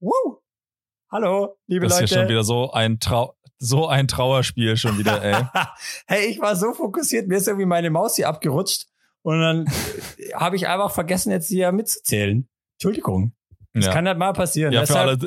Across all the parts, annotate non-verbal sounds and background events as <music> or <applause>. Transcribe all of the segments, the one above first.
Woo! Hallo, liebe das Leute. ist hier schon wieder so ein Trau so ein Trauerspiel schon wieder, ey. <laughs> hey, ich war so fokussiert, mir ist irgendwie meine Maus hier abgerutscht und dann <laughs> habe ich einfach vergessen, jetzt hier mitzuzählen. Entschuldigung. Das ja. kann halt mal passieren. Ja, für alle,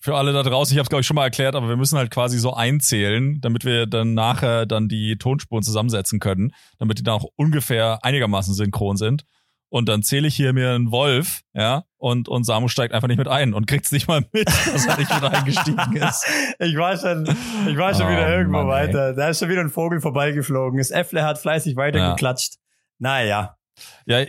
für alle da draußen, ich habe es glaube ich schon mal erklärt, aber wir müssen halt quasi so einzählen, damit wir dann nachher dann die Tonspuren zusammensetzen können, damit die dann auch ungefähr einigermaßen synchron sind. Und dann zähle ich hier mir einen Wolf, ja, und, und Samu steigt einfach nicht mit ein und kriegt's nicht mal mit, <laughs> dass er nicht mit eingestiegen ist. ich war schon, ich war schon Oh, wieder irgendwo Mann, ey. weiter. Da ist schon wieder ein Vogel vorbeigeflogen. Das Äffle hat fleißig weitergeklatscht. Naja. Ja,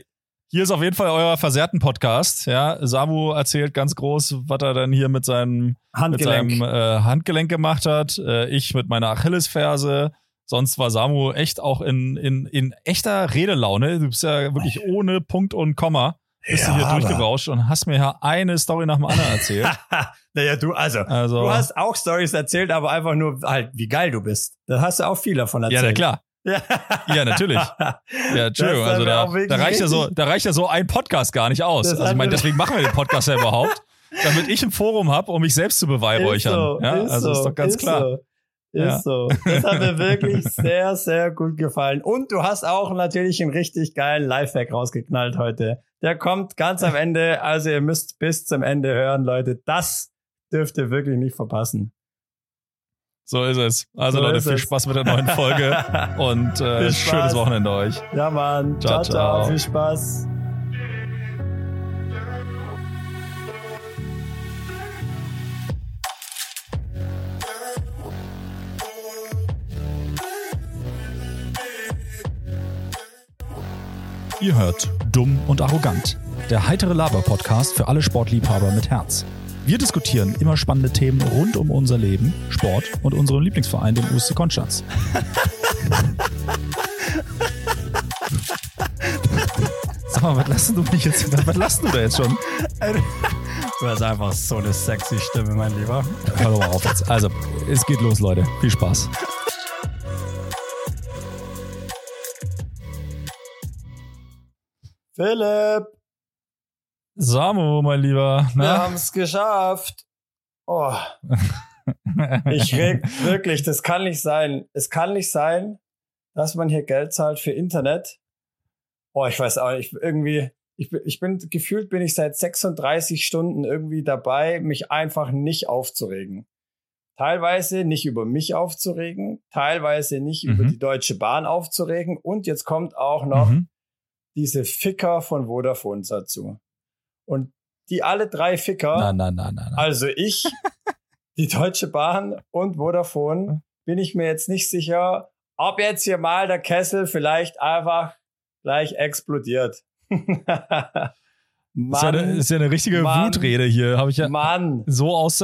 hier ist auf jeden Fall euer versehrten Podcast, ja. Samu erzählt ganz groß, was er dann hier mit seinem, mit Handgelenk. seinem äh, Handgelenk gemacht hat. Äh, ich mit meiner Achillesferse. Sonst war Samu echt auch in, in, in echter Redelaune. Du bist ja wirklich ohne Punkt und Komma. Bist du hier durchgerauscht und hast mir ja eine Story nach dem anderen erzählt. <laughs> naja, du, also, Also, du hast auch Stories erzählt, aber einfach nur halt, wie geil du bist. Da hast du auch viel davon ja, erzählt. na klar. Ja, Ja, natürlich. <laughs> Ja, Entschuldigung, hat also da, da reicht ja so, da reicht ja so ein Podcast gar nicht aus. Das Also ich meine, deswegen machen wir den Podcast ja überhaupt, damit ich ein Forum habe, um mich selbst zu beweihräuchern. So, ja, also so, ist doch ganz ist klar. So. Ist Ja. so. Das hat mir wirklich <laughs> sehr, sehr gut gefallen. Und du hast auch natürlich einen richtig geilen Lifehack rausgeknallt heute. Der kommt ganz am Ende. Also ihr müsst bis zum Ende hören, Leute. Das dürft ihr wirklich nicht verpassen. So ist es. Also So Leute, ist viel es. Spaß mit der neuen Folge <laughs> und äh, schönes. Wochenende euch. Ja, Mann. Ciao, ciao. ciao. Viel Spaß. Ihr hört Dumm und Arrogant, der heitere Laber-Podcast für alle Sportliebhaber mit Herz. Wir diskutieren immer spannende Themen rund um unser Leben, Sport und unseren Lieblingsverein, den USC Konstanz. <laughs> Sag mal, was lassen du mich jetzt? Was, lassen du da jetzt schon? Du hast einfach so eine sexy Stimme, mein Lieber. Hör doch mal auf jetzt. Also, es geht los, Leute. Viel Spaß. Philipp, Samu, mein Lieber. wir Na? haben es geschafft. Oh, <laughs> ich reg wirklich, das kann nicht sein. Es kann nicht sein, dass man hier Geld zahlt für Internet. Oh, ich weiß auch nicht, irgendwie, ich bin, ich bin, gefühlt bin ich seit 36 Stunden irgendwie dabei, mich einfach nicht aufzuregen. Teilweise nicht über mich aufzuregen, teilweise nicht über Mhm. die Deutsche Bahn aufzuregen und jetzt kommt auch noch Mhm. Diese Ficker von Vodafone dazu. Und die alle drei Ficker, Na, na, na, na, na. also ich, <laughs> die Deutsche Bahn und Vodafone, bin ich mir jetzt nicht sicher, ob jetzt hier mal der Kessel vielleicht einfach gleich explodiert. <laughs> ist, ja eine, Mann, ist ja eine richtige Mann, Wutrede hier. Habe ich ja Mann. so aus,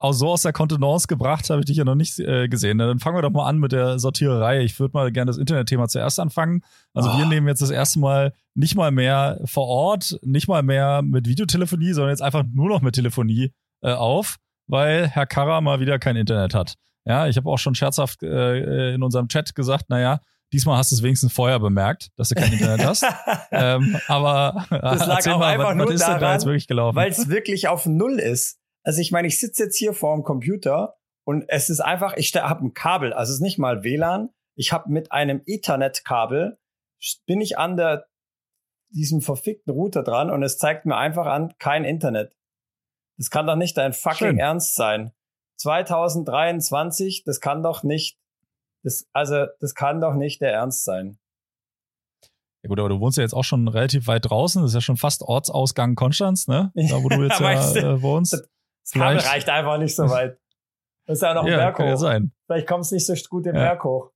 aus, so aus der Kontenance gebracht, habe ich dich ja noch nicht äh, gesehen. Dann fangen wir doch mal an mit der Sortiererei. Ich würde mal gerne das Internetthema zuerst anfangen. Also wir Oh. nehmen jetzt das erste Mal nicht mal mehr vor Ort, nicht mal mehr mit Videotelefonie, sondern jetzt einfach nur noch mit Telefonie äh, auf, weil Herr Karrer mal wieder kein Internet hat. Ja, ich habe auch schon scherzhaft äh, in unserem Chat gesagt, naja, diesmal hast du es wenigstens vorher bemerkt, dass du kein Internet hast. <laughs> ähm, aber Das lag auch mal, einfach was, nur was ist denn da daran, jetzt wirklich gelaufen? Weil es wirklich auf Null ist. Also ich meine, ich sitze jetzt hier vor dem Computer und es ist einfach, ich habe ein Kabel, also es ist nicht mal WLAN. Ich habe mit einem Ethernet-Kabel bin ich an der diesem verfickten Router dran und es zeigt mir einfach an, kein Internet. Das kann doch nicht dein fucking Schön. Ernst sein. 2023, das kann doch nicht, das, also das kann doch nicht der Ernst sein. Ja gut, aber du wohnst ja jetzt auch schon relativ weit draußen. Das ist ja schon fast Ortsausgang Konstanz, ne? <laughs> Da, wo du jetzt ja Weißt du, äh, wohnst. Kabel reicht einfach nicht so weit. Das ist ja noch ein <laughs> Ja, Berg kann ja hoch. sein. Vielleicht kommst du nicht so gut den Ja. Berg hoch.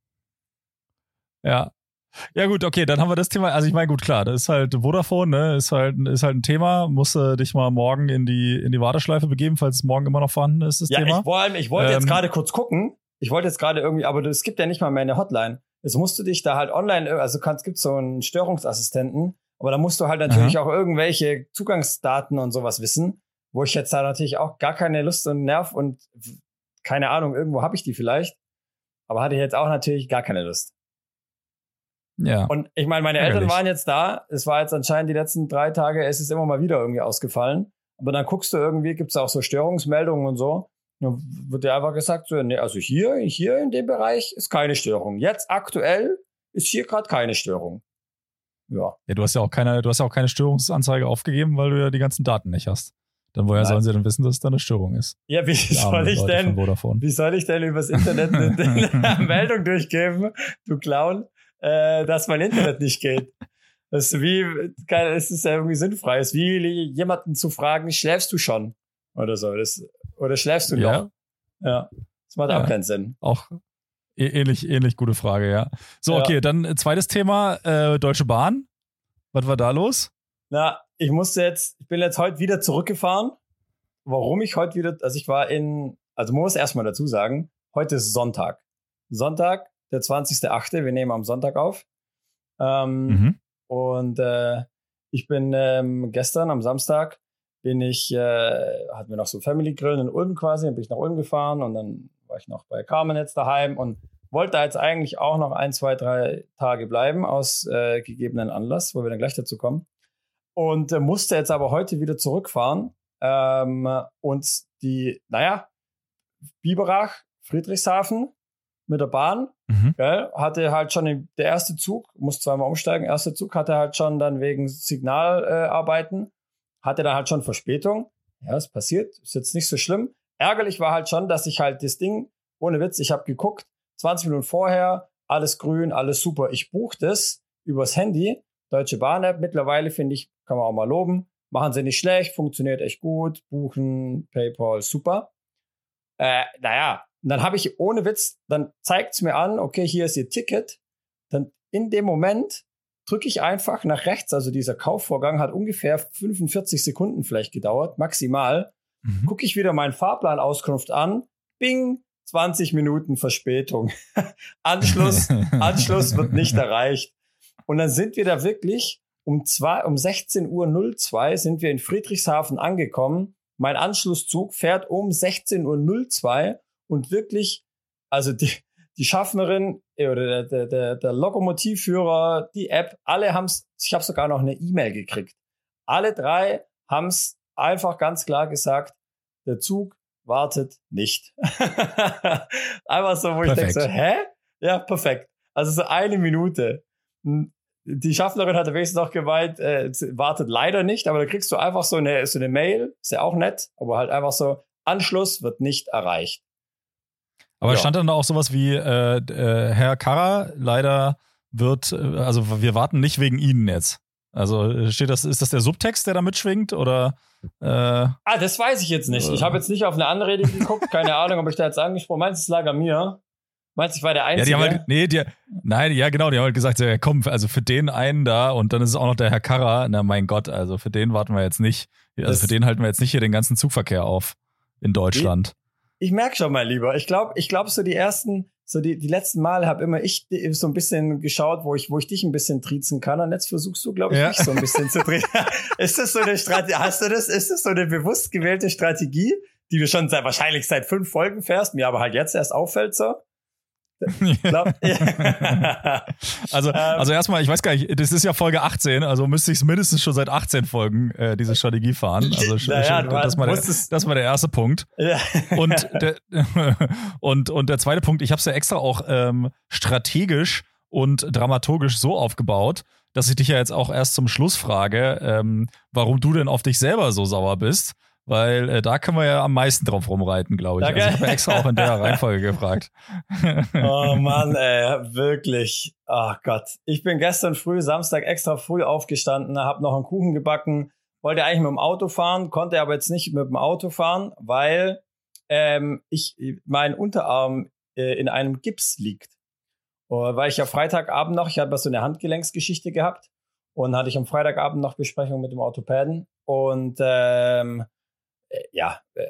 Ja. Ja gut, okay, dann haben wir das Thema. Also ich meine, gut, klar, das ist halt Vodafone, ne? Ist halt, ist halt ein Thema. Musst du dich mal morgen in die, in die Warteschleife begeben, falls es morgen immer noch vorhanden ist, das Ja, Thema. ich, vor allem, ich wollte jetzt Ähm, gerade kurz gucken. Ich wollte jetzt gerade irgendwie, aber es gibt ja nicht mal mehr eine Hotline. Jetzt musst du dich da halt online, also kannst, gibt so einen Störungsassistenten, aber da musst du halt natürlich auch irgendwelche Zugangsdaten und sowas wissen, wo ich jetzt da natürlich auch gar keine Lust und Nerv und keine Ahnung, irgendwo habe ich die vielleicht, aber hatte ich jetzt auch natürlich gar keine Lust. ja. Und ich meine, meine Eltern waren jetzt da. Es war jetzt anscheinend die letzten drei Tage, es ist immer mal wieder irgendwie ausgefallen. Aber dann guckst du irgendwie, gibt es auch so Störungsmeldungen und so. Dann wird dir einfach gesagt, so, nee, also hier, hier in dem Bereich ist keine Störung. Jetzt aktuell ist hier gerade keine Störung. Ja. Ja, du hast ja auch keine, du hast ja auch keine Störungsanzeige aufgegeben, weil du ja die ganzen Daten nicht hast. Dann woher Nein. sollen sie denn wissen, dass es da eine Störung ist? Ja, wie soll ich denn, wie soll ich denn übers Internet <laughs> eine, Meldung durchgeben, du Clown, äh, dass mein Internet nicht geht? Das ist wie, es ist ja irgendwie sinnfrei. Es ist wie jemanden zu fragen, schläfst du schon? Oder so. Das, oder schläfst du ja. noch? Ja. Das macht ja. auch keinen Sinn. Auch ähnlich, ähnlich gute Frage, ja. So, ja. okay, dann äh, zweites Thema, äh, Deutsche Bahn. Was war da los? Na, ich musste jetzt, ich bin jetzt heute wieder zurückgefahren. Warum ich heute wieder, also ich war in, also muss erstmal dazu sagen, heute ist Sonntag. Sonntag, der 20.8., wir nehmen am Sonntag auf. Ähm, mhm. Und äh, ich bin ähm, gestern am Samstag bin ich, äh, hatten wir noch so Family Grillen in Ulm quasi, dann bin ich nach Ulm gefahren und dann war ich noch bei Carmen jetzt daheim und wollte da jetzt eigentlich auch noch ein, zwei, drei Tage bleiben aus äh, gegebenen Anlass, wo wir dann gleich dazu kommen und äh, musste jetzt aber heute wieder zurückfahren. Ähm, und die, naja, Biberach, Friedrichshafen mit der Bahn, mhm. gell, hatte halt schon den, der erste Zug, muss zweimal umsteigen, erster Zug hatte halt schon dann wegen Signalarbeiten, äh, hatte dann halt schon Verspätung. Ja, es passiert, ist jetzt nicht so schlimm. Ärgerlich war halt schon, dass ich halt das Ding, ohne Witz, ich habe geguckt, 20 Minuten vorher, alles grün, alles super. Ich buche das übers Handy Deutsche Bahn-App mittlerweile, finde ich, kann man auch mal loben. Machen sie nicht schlecht, funktioniert echt gut, buchen, PayPal, super. Äh, naja, dann habe ich ohne Witz, dann zeigt es mir an, okay, hier ist ihr Ticket. Dann in dem Moment drücke ich einfach nach rechts, also dieser Kaufvorgang hat ungefähr 45 Sekunden vielleicht gedauert, maximal. Mhm. Gucke ich wieder meinen Fahrplanauskunft an, bing, 20 Minuten Verspätung. <laughs> Anschluss, <laughs> Anschluss wird nicht erreicht. Und dann sind wir da wirklich um, zwei, um 16.02 Uhr sind wir in Friedrichshafen angekommen. Mein Anschlusszug fährt um 16.02 Uhr und wirklich, also die, die Schaffnerin äh, oder der, der, der Lokomotivführer, die App, alle haben's, ich habe sogar noch eine E-Mail gekriegt. Alle drei haben's einfach ganz klar gesagt, der Zug wartet nicht. <laughs> einfach so, wo perfekt. ich denke so, hä? Ja, perfekt. Also so eine Minute. Die Schaffnerin hat wenigstens noch gemeint, äh, wartet leider nicht, aber da kriegst du einfach so eine, so eine Mail, ist ja auch nett, aber halt einfach so, Anschluss wird nicht erreicht. Aber ja. stand dann da auch sowas wie, äh, äh, Herr Karrer, leider wird, äh, also wir warten nicht wegen Ihnen jetzt. Also steht das, ist das der Subtext, der da mitschwingt oder? Äh, ah, das weiß ich jetzt nicht. Ich habe jetzt nicht auf eine Anrede geguckt, keine Ahnung, ob ich da jetzt angesprochen. Meinst du, es lag an mir? Meinst du, ich war der Einzige? Ja, die haben halt, nee, die, nein, ja, genau, die haben halt gesagt, ja, komm, also für den einen da und dann ist es auch noch der Herr Karrer, na mein Gott, also für den warten wir jetzt nicht, also das für den halten wir jetzt nicht hier den ganzen Zugverkehr auf in Deutschland. Ich, ich merke schon mal lieber, ich glaube, ich glaube so die ersten, so die, die letzten Male habe immer ich so ein bisschen geschaut, wo ich, wo ich dich ein bisschen triezen kann und jetzt versuchst du, glaube ich, ja. mich so ein bisschen zu drehen. <laughs> ist das so eine Strategie, hast du das, ist das so eine bewusst gewählte Strategie, die du schon seit, wahrscheinlich seit fünf Folgen fährst, mir aber halt jetzt erst auffällt so? <laughs> <laughs> also, ähm. also erstmal, ich weiß gar nicht, das ist ja Folge 18, also müsste ich es mindestens schon seit 18 Folgen äh, diese Strategie fahren. Also naja, das, war der, das war der erste Punkt. Ja. Und, <laughs> der, und, und der zweite Punkt, ich habe es ja extra auch ähm, strategisch und dramaturgisch so aufgebaut, dass ich dich ja jetzt auch erst zum Schluss frage, ähm, warum du denn auf dich selber so sauer bist weil äh, da können wir ja am meisten drauf rumreiten, glaube ich. Also ich habe extra auch in der <laughs> Reihenfolge gefragt. oh Mann, <laughs> ey, wirklich. Ach Gott. Ich bin gestern früh, Samstag extra früh aufgestanden, habe noch einen Kuchen gebacken, wollte eigentlich mit dem Auto fahren, konnte aber jetzt nicht mit dem Auto fahren, weil ähm, ich mein Unterarm äh, in einem Gips liegt. Uh, weil ich ja Freitagabend noch, ich habe so eine Handgelenksgeschichte gehabt und hatte ich am Freitagabend noch Besprechung mit dem Orthopäden und ähm, äh, ja, äh,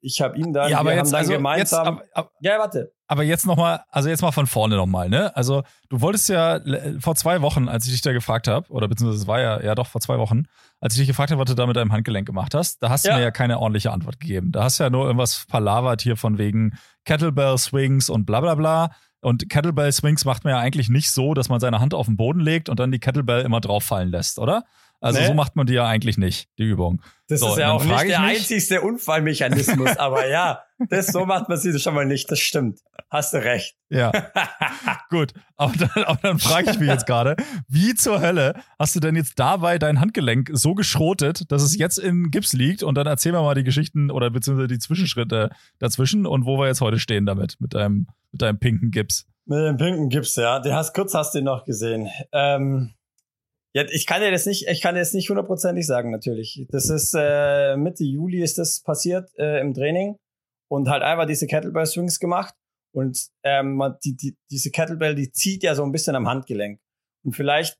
ich habe ihn dann, ja, aber wir jetzt, haben dann also gemeinsam. Jetzt, aber, aber, ja, warte. Aber jetzt nochmal, also jetzt mal von vorne nochmal, ne? Also du wolltest ja vor zwei Wochen, als ich dich da gefragt habe, oder beziehungsweise es war ja, ja doch vor zwei Wochen, als ich dich gefragt habe, was du da mit deinem Handgelenk gemacht hast, da hast ja. du mir ja keine ordentliche Antwort gegeben. Da hast du ja nur irgendwas palavert hier von wegen Kettlebell Swings und bla bla bla. Und Kettlebell Swings macht man ja eigentlich nicht so, dass man seine Hand auf den Boden legt und dann die Kettlebell immer drauf fallen lässt, oder? Also nee. so macht man die ja eigentlich nicht, die Übung. Das so, ist ja auch nicht der mich, einzigste Unfallmechanismus, <laughs> aber ja, das so macht man sie schon mal nicht, das stimmt. Hast du recht. Ja. <laughs> Gut, aber dann, aber dann frage ich mich jetzt gerade, wie zur Hölle hast du denn jetzt dabei dein Handgelenk so geschrotet, dass es jetzt in Gips liegt und dann erzähl mir mal die Geschichten oder beziehungsweise die Zwischenschritte dazwischen und wo wir jetzt heute stehen damit, mit deinem, mit deinem pinken Gips. Mit dem pinken Gips, ja. Den hast kurz hast du ihn noch gesehen. Ähm, ja, ich kann dir das nicht, ich kann dir das nicht hundertprozentig sagen, natürlich. Das ist äh, Mitte Juli ist das passiert äh, im Training und halt einfach diese Kettlebell Swings gemacht und ähm, die, die, diese Kettlebell, die zieht ja so ein bisschen am Handgelenk und vielleicht,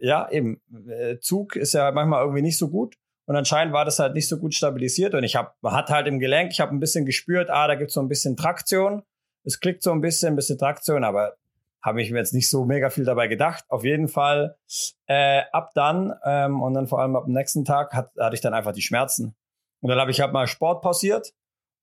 ja eben, äh, Zug ist ja manchmal irgendwie nicht so gut und anscheinend war das halt nicht so gut stabilisiert und ich habe, man hat halt im Gelenk, ich habe ein bisschen gespürt, ah, da gibt's so ein bisschen Traktion, es klickt so ein bisschen, ein bisschen Traktion, aber habe ich mir jetzt nicht so mega viel dabei gedacht. Auf jeden Fall äh, ab dann ähm, und dann vor allem ab dem nächsten Tag hat, hatte ich dann einfach die Schmerzen. Und dann habe ich halt mal Sport pausiert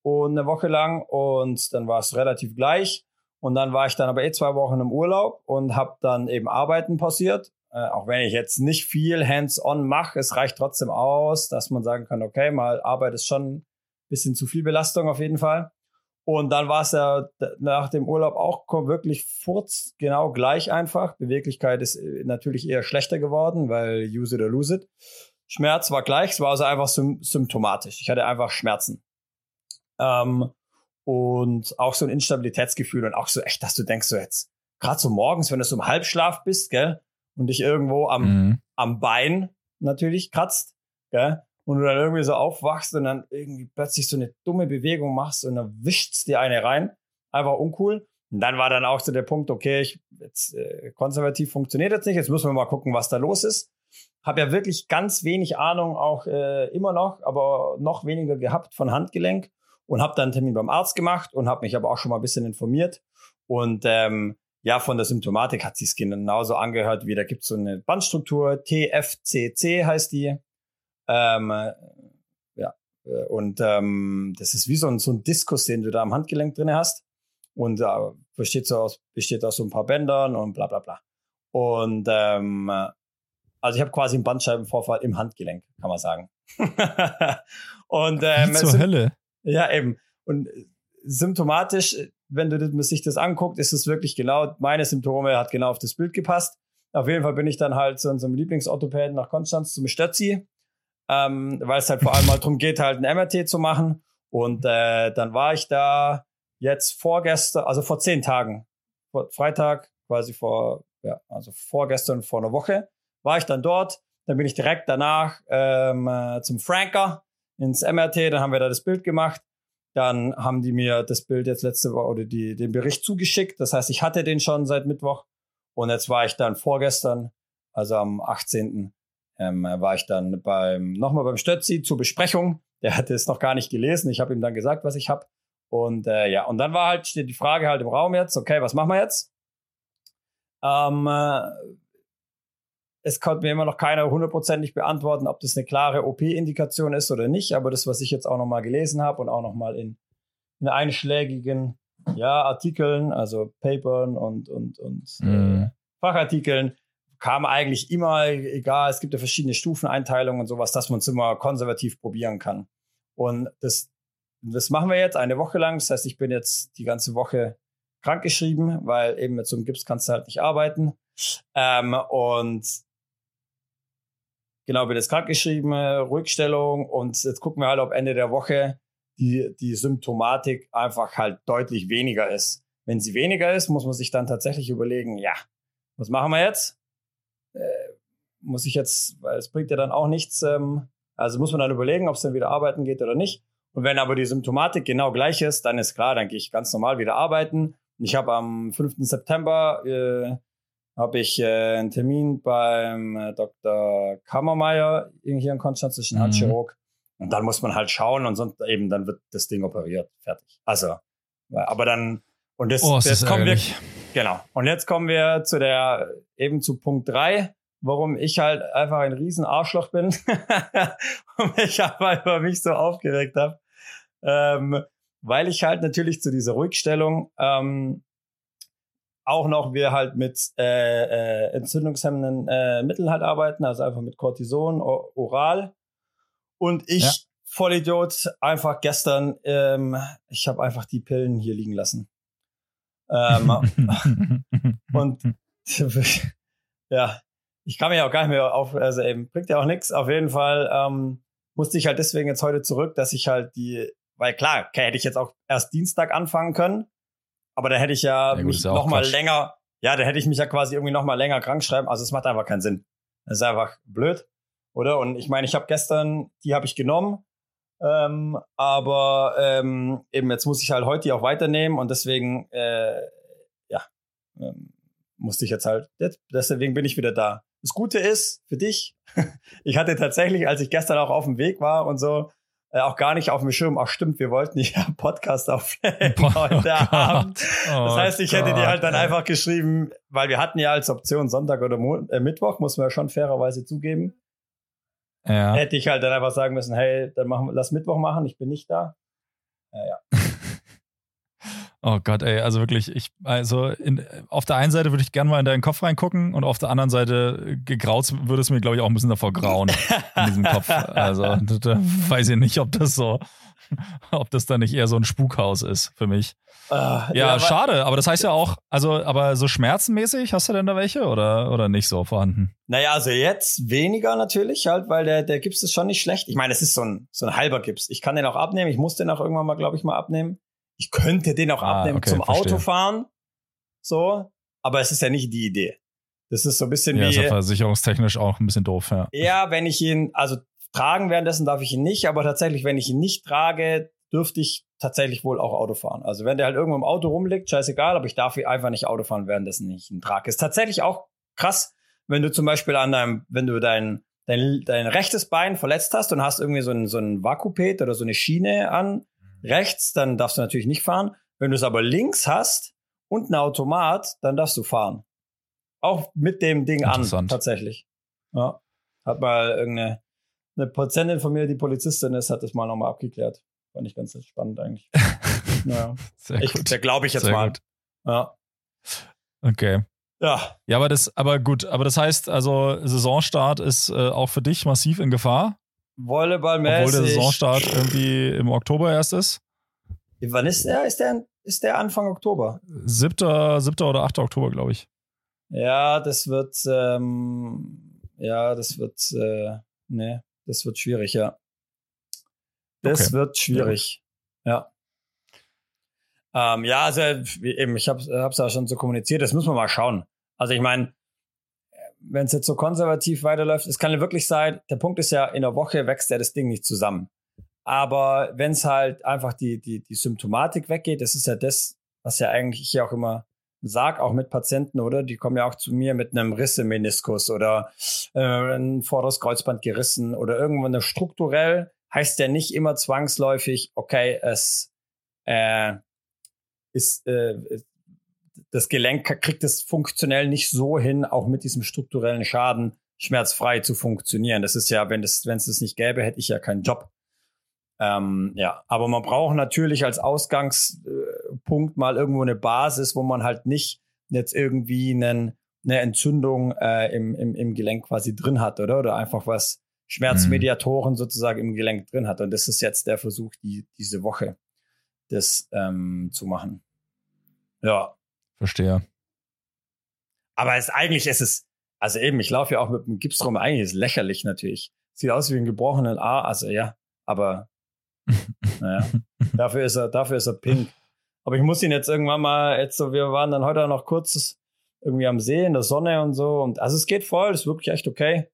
und eine Woche lang und dann war es relativ gleich. Und dann war ich dann aber eh zwei Wochen im Urlaub und habe dann eben Arbeiten pausiert. Äh, auch wenn ich jetzt nicht viel hands-on mache, es reicht trotzdem aus, dass man sagen kann, okay, mal Arbeit ist schon ein bisschen zu viel Belastung auf jeden Fall. Und dann war es ja nach dem Urlaub auch wirklich furz genau gleich einfach. Beweglichkeit ist äh, natürlich eher schlechter geworden, weil use it or lose it. Schmerz war gleich, es war also einfach symptomatisch. Ich hatte einfach Schmerzen. Ähm, und auch so ein Instabilitätsgefühl und auch so echt, dass du denkst so jetzt, gerade so morgens, wenn du so im Halbschlaf bist, gell, und dich irgendwo am, mhm. am Bein natürlich kratzt, gell, und du dann irgendwie so aufwachst und dann irgendwie plötzlich so eine dumme Bewegung machst und dann wischt's dir eine rein. Einfach uncool. Und dann war dann auch so der Punkt, okay, ich, jetzt äh, konservativ funktioniert jetzt nicht, jetzt müssen wir mal gucken, was da los ist. Habe ja wirklich ganz wenig Ahnung, auch äh, immer noch, aber noch weniger gehabt von Handgelenk und habe dann einen Termin beim Arzt gemacht und habe mich aber auch schon mal ein bisschen informiert. Und ähm, ja, von der Symptomatik hat sich genauso angehört, wie da gibt es so eine Bandstruktur, TFCC heißt die. Ähm, ja, äh, und ähm, das ist wie so ein, so ein Diskus, den du da am Handgelenk drin hast. Und äh, besteht, so aus, besteht aus so ein paar Bändern und bla bla bla. Und ähm, also ich habe quasi einen Bandscheibenvorfall im Handgelenk, kann man sagen. <laughs> und ähm, zur Hölle. Ja, eben. Und symptomatisch, wenn du das, sich das anguckt, ist es wirklich genau, meine Symptome hat genau auf das Bild gepasst. Auf jeden Fall bin ich dann halt zu unserem Lieblingsorthopäden nach Konstanz zum Stötzi ähm, weil es halt vor allem mal darum geht, halt ein MRT zu machen. Und äh, dann war ich da jetzt vorgestern, also vor zehn Tagen, Freitag, quasi vor, ja, also vorgestern, vor einer Woche, war ich dann dort. Dann bin ich direkt danach ähm, äh, zum Franker ins MRT, dann haben wir da das Bild gemacht. Dann haben die mir das Bild jetzt letzte Woche oder die, den Bericht zugeschickt. Das heißt, ich hatte den schon seit Mittwoch. Und jetzt war ich dann vorgestern, also am 18 ähm, war ich dann beim nochmal beim Stötzi zur Besprechung. Der hatte es noch gar nicht gelesen. Ich habe ihm dann gesagt, was ich habe. Und äh, ja, und dann war halt steht die Frage halt im Raum jetzt, okay, was machen wir jetzt? Ähm, äh, es konnte mir immer noch keiner hundertprozentig beantworten, ob das eine klare OP-Indikation ist oder nicht. Aber das, was ich jetzt auch nochmal gelesen habe und auch nochmal in, in einschlägigen ja, Artikeln, also Papern und, und, und mhm. äh, Fachartikeln, kam eigentlich immer, egal, es gibt ja verschiedene Stufeneinteilungen und sowas, dass man es immer konservativ probieren kann. Und das, das machen wir jetzt eine Woche lang. Das heißt, ich bin jetzt die ganze Woche krankgeschrieben, weil eben mit so einem Gips kannst du halt nicht arbeiten. Ähm, und genau, bin jetzt krankgeschrieben, Rückstellung und jetzt gucken wir halt, ob Ende der Woche die, die Symptomatik einfach halt deutlich weniger ist. Wenn sie weniger ist, muss man sich dann tatsächlich überlegen, ja, was machen wir jetzt? Äh, muss ich jetzt, weil es bringt ja dann auch nichts, ähm, also muss man dann überlegen, ob es dann wieder arbeiten geht oder nicht. Und wenn aber die Symptomatik genau gleich ist, dann ist klar, dann gehe ich ganz normal wieder arbeiten. Ich habe am 5. September äh, habe ich äh, einen Termin beim äh, Dr. Kammermeier hier in Konstanz, zwischen mhm. Handchirurg. Und dann muss man halt schauen und sonst eben dann wird das Ding operiert, fertig. Also, aber dann und das, oh, das kommen wir Genau. Und jetzt kommen wir zu der, eben zu Punkt drei, warum ich halt einfach ein riesen Arschloch bin <laughs> und mich aber über mich so aufgeregt habe. Ähm, weil ich halt natürlich zu dieser Rückstellung ähm, auch noch wir halt mit äh, äh, entzündungshemmenden äh, Mitteln halt arbeiten, also einfach mit Cortison oral. Und ich, ja. Vollidiot, einfach gestern, ähm, ich habe einfach die Pillen hier liegen lassen. Ähm, <laughs> und <laughs> ja, ich kann mich auch gar nicht mehr auf, also eben, bringt ja auch nichts. Auf jeden Fall ähm, musste ich halt deswegen jetzt heute zurück, dass ich halt die, weil klar, hätte ich jetzt auch erst Dienstag anfangen können, aber da hätte ich ja, ja mich noch mal länger, ja, da hätte ich mich ja quasi irgendwie noch mal länger krank schreiben. Also es macht einfach keinen Sinn. Das ist einfach blöd, oder? Und ich meine, ich habe gestern, die habe ich genommen, ähm, aber ähm, eben jetzt muss ich halt heute die auch weiternehmen und deswegen, äh, ja, ähm, musste ich jetzt halt, deswegen bin ich wieder da. Das Gute ist für dich, <laughs> ich hatte tatsächlich, als ich gestern auch auf dem Weg war und so, äh, auch gar nicht auf dem Schirm. Ach stimmt, wir wollten ja Podcast aufnehmen <laughs> heute oh Abend. Oh das heißt, ich Gott, hätte dir halt dann einfach geschrieben, weil wir hatten ja als Option Sonntag oder Mo äh, Mittwoch, muss man ja schon fairerweise zugeben. Ja. Hätte ich halt dann einfach sagen müssen, hey, dann machen, lass Mittwoch machen, ich bin nicht da. Ja, ja. <laughs> Oh Gott, ey, also wirklich, ich, also in, auf der einen Seite würde ich gerne mal in deinen Kopf reingucken und auf der anderen Seite gegraut würde es mir, glaube ich, auch ein bisschen davor grauen <laughs> in diesem Kopf. Also da weiß ich nicht, ob das so, <laughs> ob das dann nicht eher so ein Spukhaus ist für mich. Uh, ja, ja schade, aber das heißt ja auch, also, aber so schmerzenmäßig, hast du denn da welche oder, oder nicht so vorhanden? Naja, also jetzt weniger natürlich, halt, weil der, der Gips ist schon nicht schlecht. Ich meine, es ist so ein, so ein halber Gips. Ich kann den auch abnehmen, ich muss den auch irgendwann mal, glaube ich, mal abnehmen. Ich könnte den auch ah, abnehmen okay, zum verstehe. Autofahren. So. Aber es ist ja nicht die Idee. Das ist so ein bisschen ja, wie. Ja versicherungstechnisch auch ein bisschen doof, ja. Ja, wenn ich ihn, also tragen währenddessen darf ich ihn nicht, aber tatsächlich, wenn ich ihn nicht trage, dürfte ich tatsächlich wohl auch Auto fahren. Also wenn der halt irgendwo im Auto rumliegt, scheißegal, aber ich darf einfach nicht Auto fahren, währenddessen ich ihn trage. Ist tatsächlich auch krass, wenn du zum Beispiel an deinem, wenn du dein, dein, dein rechtes Bein verletzt hast und hast irgendwie so ein, so ein Vakupet oder so eine Schiene an rechts, dann darfst du natürlich nicht fahren. Wenn du es aber links hast und ein Automat, dann darfst du fahren. Auch mit dem Ding an, tatsächlich. Ja. Hat mal irgendeine eine Patientin von mir, die Polizistin ist, hat das mal nochmal abgeklärt. Fand ich ganz spannend eigentlich. <laughs> naja. Sehr ich, gut. Da glaube ich jetzt Sehr mal. Gut. Ja. Okay. Ja. Ja, aber das, aber gut, aber das heißt, also Saisonstart ist äh, auch für dich massiv in Gefahr. Volleyballmäßig. Obwohl der Saisonstart irgendwie im Oktober erst ist. Wann ist der? Ist der, ist der Anfang Oktober? Siebter, siebter oder achter Oktober, glaube ich. Ja, das wird, ähm, ja, das wird, äh, ne, das wird schwierig, ja. Das okay. wird schwierig, ja. Ja, ähm, ja also eben, ich habe es ja schon so kommuniziert, das muss man mal schauen. Also ich meine, wenn es jetzt so konservativ weiterläuft, es kann ja wirklich sein, der Punkt ist ja, in der Woche wächst ja das Ding nicht zusammen. Aber wenn es halt einfach die, die, die Symptomatik weggeht, das ist ja das, was ja eigentlich ich ja auch immer sag, auch mit Patienten, oder? Die kommen ja auch zu mir mit einem Riss im Meniskus oder äh, ein vorderes Kreuzband gerissen oder irgendwann strukturell heißt ja nicht immer zwangsläufig, okay, es äh, ist, äh, das Gelenk kriegt es funktionell nicht so hin, auch mit diesem strukturellen Schaden schmerzfrei zu funktionieren. Das ist ja, wenn es wenn es das nicht gäbe, hätte ich ja keinen Job. Ähm, ja, aber man braucht natürlich als Ausgangspunkt mal irgendwo eine Basis, wo man halt nicht jetzt irgendwie einen, eine Entzündung äh, im, im, im Gelenk quasi drin hat, oder? Oder einfach was Schmerzmediatoren mhm. sozusagen im Gelenk drin hat. Und das ist jetzt der Versuch, die, diese Woche das ähm, zu machen. Ja, Verstehe. Aber es eigentlich ist es, also eben, ich laufe ja auch mit dem Gips rum, eigentlich ist es lächerlich natürlich. Sieht aus wie ein gebrochenen A, also ja, aber naja, dafür ist er, dafür ist er pink. Aber ich muss ihn jetzt irgendwann mal, jetzt so, wir waren dann heute noch kurz irgendwie am See in der Sonne und so. Und also es geht voll, ist wirklich echt okay.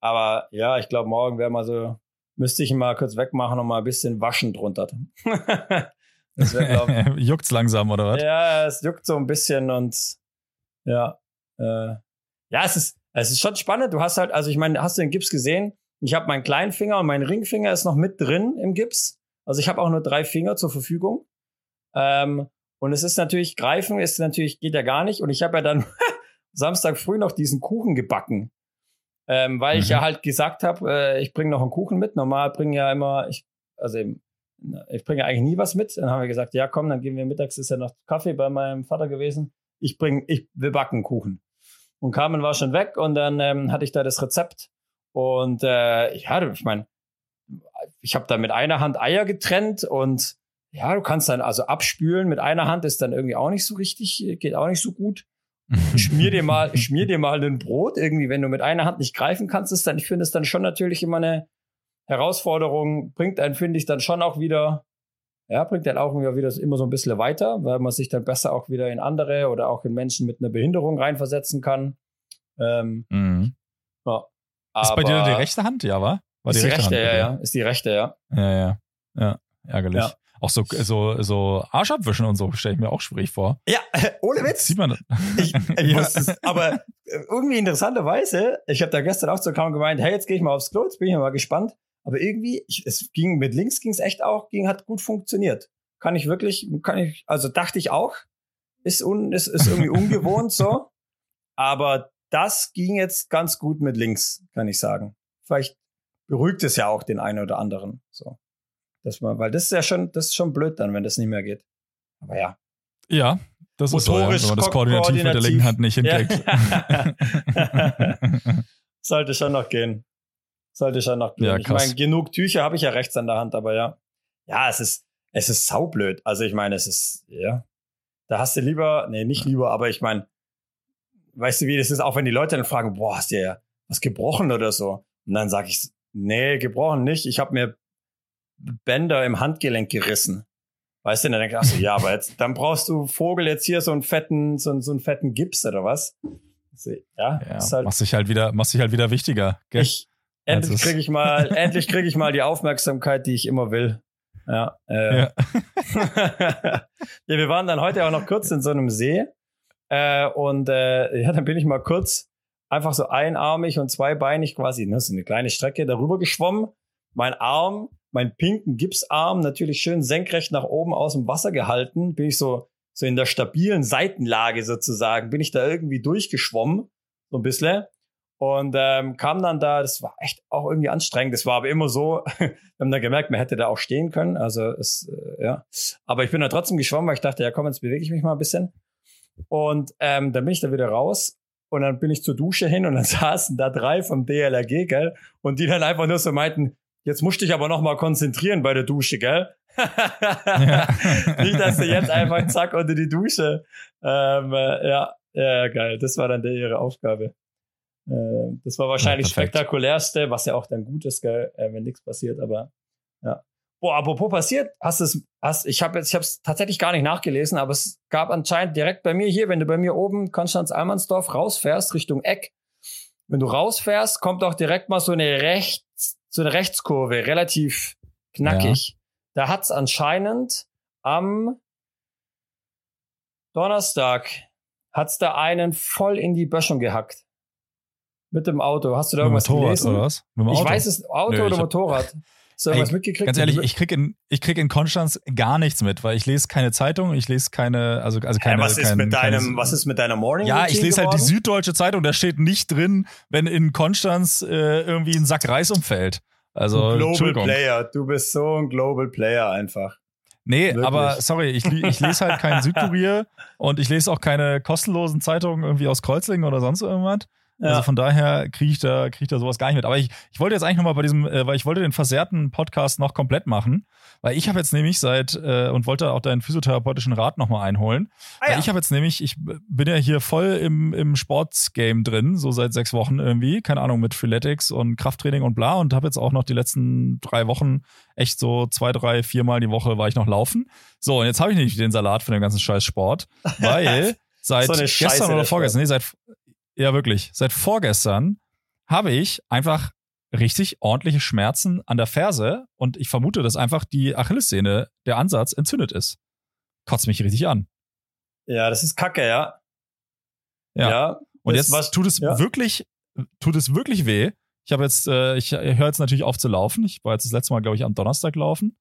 Aber ja, ich glaube, morgen wäre mal so, müsste ich ihn mal kurz wegmachen und mal ein bisschen waschen drunter. <laughs> Das wär, <laughs> Juckt's langsam, oder was? Ja, es juckt so ein bisschen und ja. Äh, ja, es ist, es ist schon spannend. Du hast halt, also ich meine, hast du den Gips gesehen? Ich habe meinen kleinen Finger und mein Ringfinger ist noch mit drin im Gips. Also ich habe auch nur drei Finger zur Verfügung. Ähm, und es ist natürlich, greifen ist natürlich, geht ja gar nicht. Und ich habe ja dann <laughs> Samstag früh noch diesen Kuchen gebacken. Ähm, weil mhm. ich ja halt gesagt habe, äh, ich bringe noch einen Kuchen mit. Normal bringen ja immer, ich, also eben, ich bringe eigentlich nie was mit. Dann haben wir gesagt, ja komm, dann gehen wir mittags, ist ja noch Kaffee bei meinem Vater gewesen. ich bring, ich, wir backen Kuchen. Und Carmen war schon weg und dann ähm, hatte ich da das Rezept. Und äh, ja, ich meine, ich habe da mit einer Hand Eier getrennt und ja, du kannst dann also abspülen mit einer Hand ist dann irgendwie auch nicht so richtig, geht auch nicht so gut. schmier dir mal, <laughs> schmier dir mal ein Brot irgendwie, wenn du mit einer Hand nicht greifen kannst, ist dann, ich finde es dann schon natürlich immer eine Herausforderung, bringt einen, finde ich, dann schon auch wieder, ja, bringt dann auch wieder immer so ein bisschen weiter, weil man sich dann besser auch wieder in andere oder auch in Menschen mit einer Behinderung reinversetzen kann. Ähm, Mhm. ja. Ist bei dir die rechte Hand, ja, war? War ist die rechte, Hand, ja, ja. Ist die rechte, ja. Ja, ja. Ja, ärgerlich. Ja. Auch so, so, so Arsch abwischen und so stelle ich mir auch schwierig vor. Ja, <laughs> ohne Witz. Sieht man. Ich, <laughs> ich muss das, <laughs> aber äh, irgendwie interessanterweise, ich habe da gestern auch zu kaum gemeint, hey, jetzt gehe ich mal aufs Klo, jetzt bin ich mal gespannt. Aber irgendwie, ich, es ging mit links ging es echt auch, ging, hat gut funktioniert. Kann ich wirklich, kann ich, also dachte ich auch, ist, un, ist, ist irgendwie ungewohnt so. Aber das ging jetzt ganz gut mit links, kann ich sagen. Vielleicht beruhigt es ja auch den einen oder anderen. So. Das mal, weil das ist ja schon, das ist schon blöd dann, wenn das nicht mehr geht. Aber ja. Ja, das ist so, ja, Motorisch wenn man das ko- koordinativ, mit der koordinativ. linken Hand nicht hinkriegt. Ja. <laughs> Sollte schon noch gehen. Sollte schon noch gehen. Ja, ich meine, genug Tücher habe ich ja rechts an der Hand, aber ja. Ja, es ist, es ist saublöd. Also ich meine, es ist, ja. Da hast du lieber, nee, nicht lieber, aber ich meine, weißt du, wie das ist, auch wenn die Leute dann fragen, boah, hast du ja was gebrochen oder so? Und dann sage ich, nee, gebrochen nicht. Ich habe mir Bänder im Handgelenk gerissen. Weißt du, dann denke ich, ach so, ja, aber jetzt, <laughs> dann brauchst du Vogel jetzt hier so einen fetten, so, einen- so einen fetten Gips oder was? Ja, ja, ist halt, machst dich halt wieder, machst dich halt wieder wichtiger. Gell? ich, endlich kriege ich mal, <laughs> endlich kriege ich mal die Aufmerksamkeit, die ich immer will. Ja, äh, Ja. <laughs> ja, wir waren dann heute auch noch kurz in so einem See. Äh, und äh, ja, dann bin ich mal kurz einfach so einarmig und zweibeinig quasi, ne, so eine kleine Strecke darüber geschwommen. Mein Arm, mein pinken Gipsarm natürlich schön senkrecht nach oben aus dem Wasser gehalten. Bin ich so, so in der stabilen Seitenlage sozusagen, bin ich da irgendwie durchgeschwommen, so ein bisschen. Und ähm, kam dann da, das war echt auch irgendwie anstrengend. Das war aber immer so, <laughs> wir haben dann gemerkt, man hätte da auch stehen können. Also es, äh, ja. Aber ich bin da trotzdem geschwommen, weil ich dachte, ja komm, jetzt bewege ich mich mal ein bisschen. Und ähm, dann bin ich da wieder raus und dann bin ich zur Dusche hin und dann <laughs> saßen da drei vom DLRG, gell? Und die dann einfach nur so meinten, jetzt musst du dich aber noch mal konzentrieren bei der Dusche, gell? <laughs> Nicht, dass du jetzt <laughs> einfach zack unter die Dusche. Ähm, äh, ja, ja, geil. Das war dann der, ihre Aufgabe. Äh, das war wahrscheinlich Ja, spektakulärste, was ja auch dann gut ist, gell, äh, wenn nichts passiert, aber ja. Boah, apropos passiert, hast es, hast, ich habe jetzt, ich habe es tatsächlich gar nicht nachgelesen, aber es gab anscheinend direkt bei mir hier, wenn du bei mir oben Konstanz-Almansdorf rausfährst Richtung Eck, wenn du rausfährst, kommt auch direkt mal so eine rechts, so eine Rechtskurve, relativ knackig. Da hat's anscheinend am Donnerstag hat's da einen voll in die Böschung gehackt. Mit dem Auto. Hast du da irgendwas Motorrad gelesen? oder was? Mit dem Ich Auto? weiß es, Auto Nö, oder ich hab- Motorrad? Hast du Ey, irgendwas mitgekriegt? Ganz ehrlich, ich krieg in, ich krieg in Konstanz gar nichts mit, weil ich lese keine Zeitung, ich lese keine, also, also keine. was ist kein, mit deinem, keine, was ist mit deiner Morning Ja, ich lese halt die geworden? Süddeutsche Zeitung, da steht nicht drin, wenn in Konstanz äh, irgendwie ein Sack Reis umfällt. Also, Global. Player. Du bist so ein Global Player einfach. Nee, Wirklich. aber sorry, ich, ich lese halt keinen Südkurier <laughs> und ich lese auch keine kostenlosen Zeitungen irgendwie aus Kreuzlingen oder sonst irgendwas. Ja. Also von daher kriege ich da kriege ich da sowas gar nicht mit. Aber ich, ich wollte jetzt eigentlich nochmal bei diesem, äh, weil ich wollte den versehrten Podcast noch komplett machen, weil ich habe jetzt nämlich seit äh, und wollte auch deinen physiotherapeutischen Rat nochmal einholen. Ah, Weil ja. ich habe jetzt nämlich, ich bin ja hier voll im, im Sportsgame drin, so seit sechs Wochen irgendwie, keine Ahnung, mit Freeletics und Krafttraining und bla und habe jetzt auch noch die letzten drei Wochen echt so zwei, drei, viermal die Woche war ich noch laufen. So, und jetzt habe ich nicht den Salat für den ganzen scheiß Sport, <laughs> weil seit So gestern der oder vorgestern, nee, seit, ja wirklich, seit vorgestern habe ich einfach richtig ordentliche Schmerzen an der Ferse und ich vermute, dass einfach die Achillessehne, der Ansatz entzündet ist. Kotzt mich richtig an. ja, das ist kacke, ja. Ja. Und das jetzt was- tut es ja. wirklich, tut es wirklich weh. Ich habe jetzt, äh, ich höre jetzt natürlich auf zu laufen. Ich war jetzt das letzte Mal, glaube ich, am Donnerstag laufen.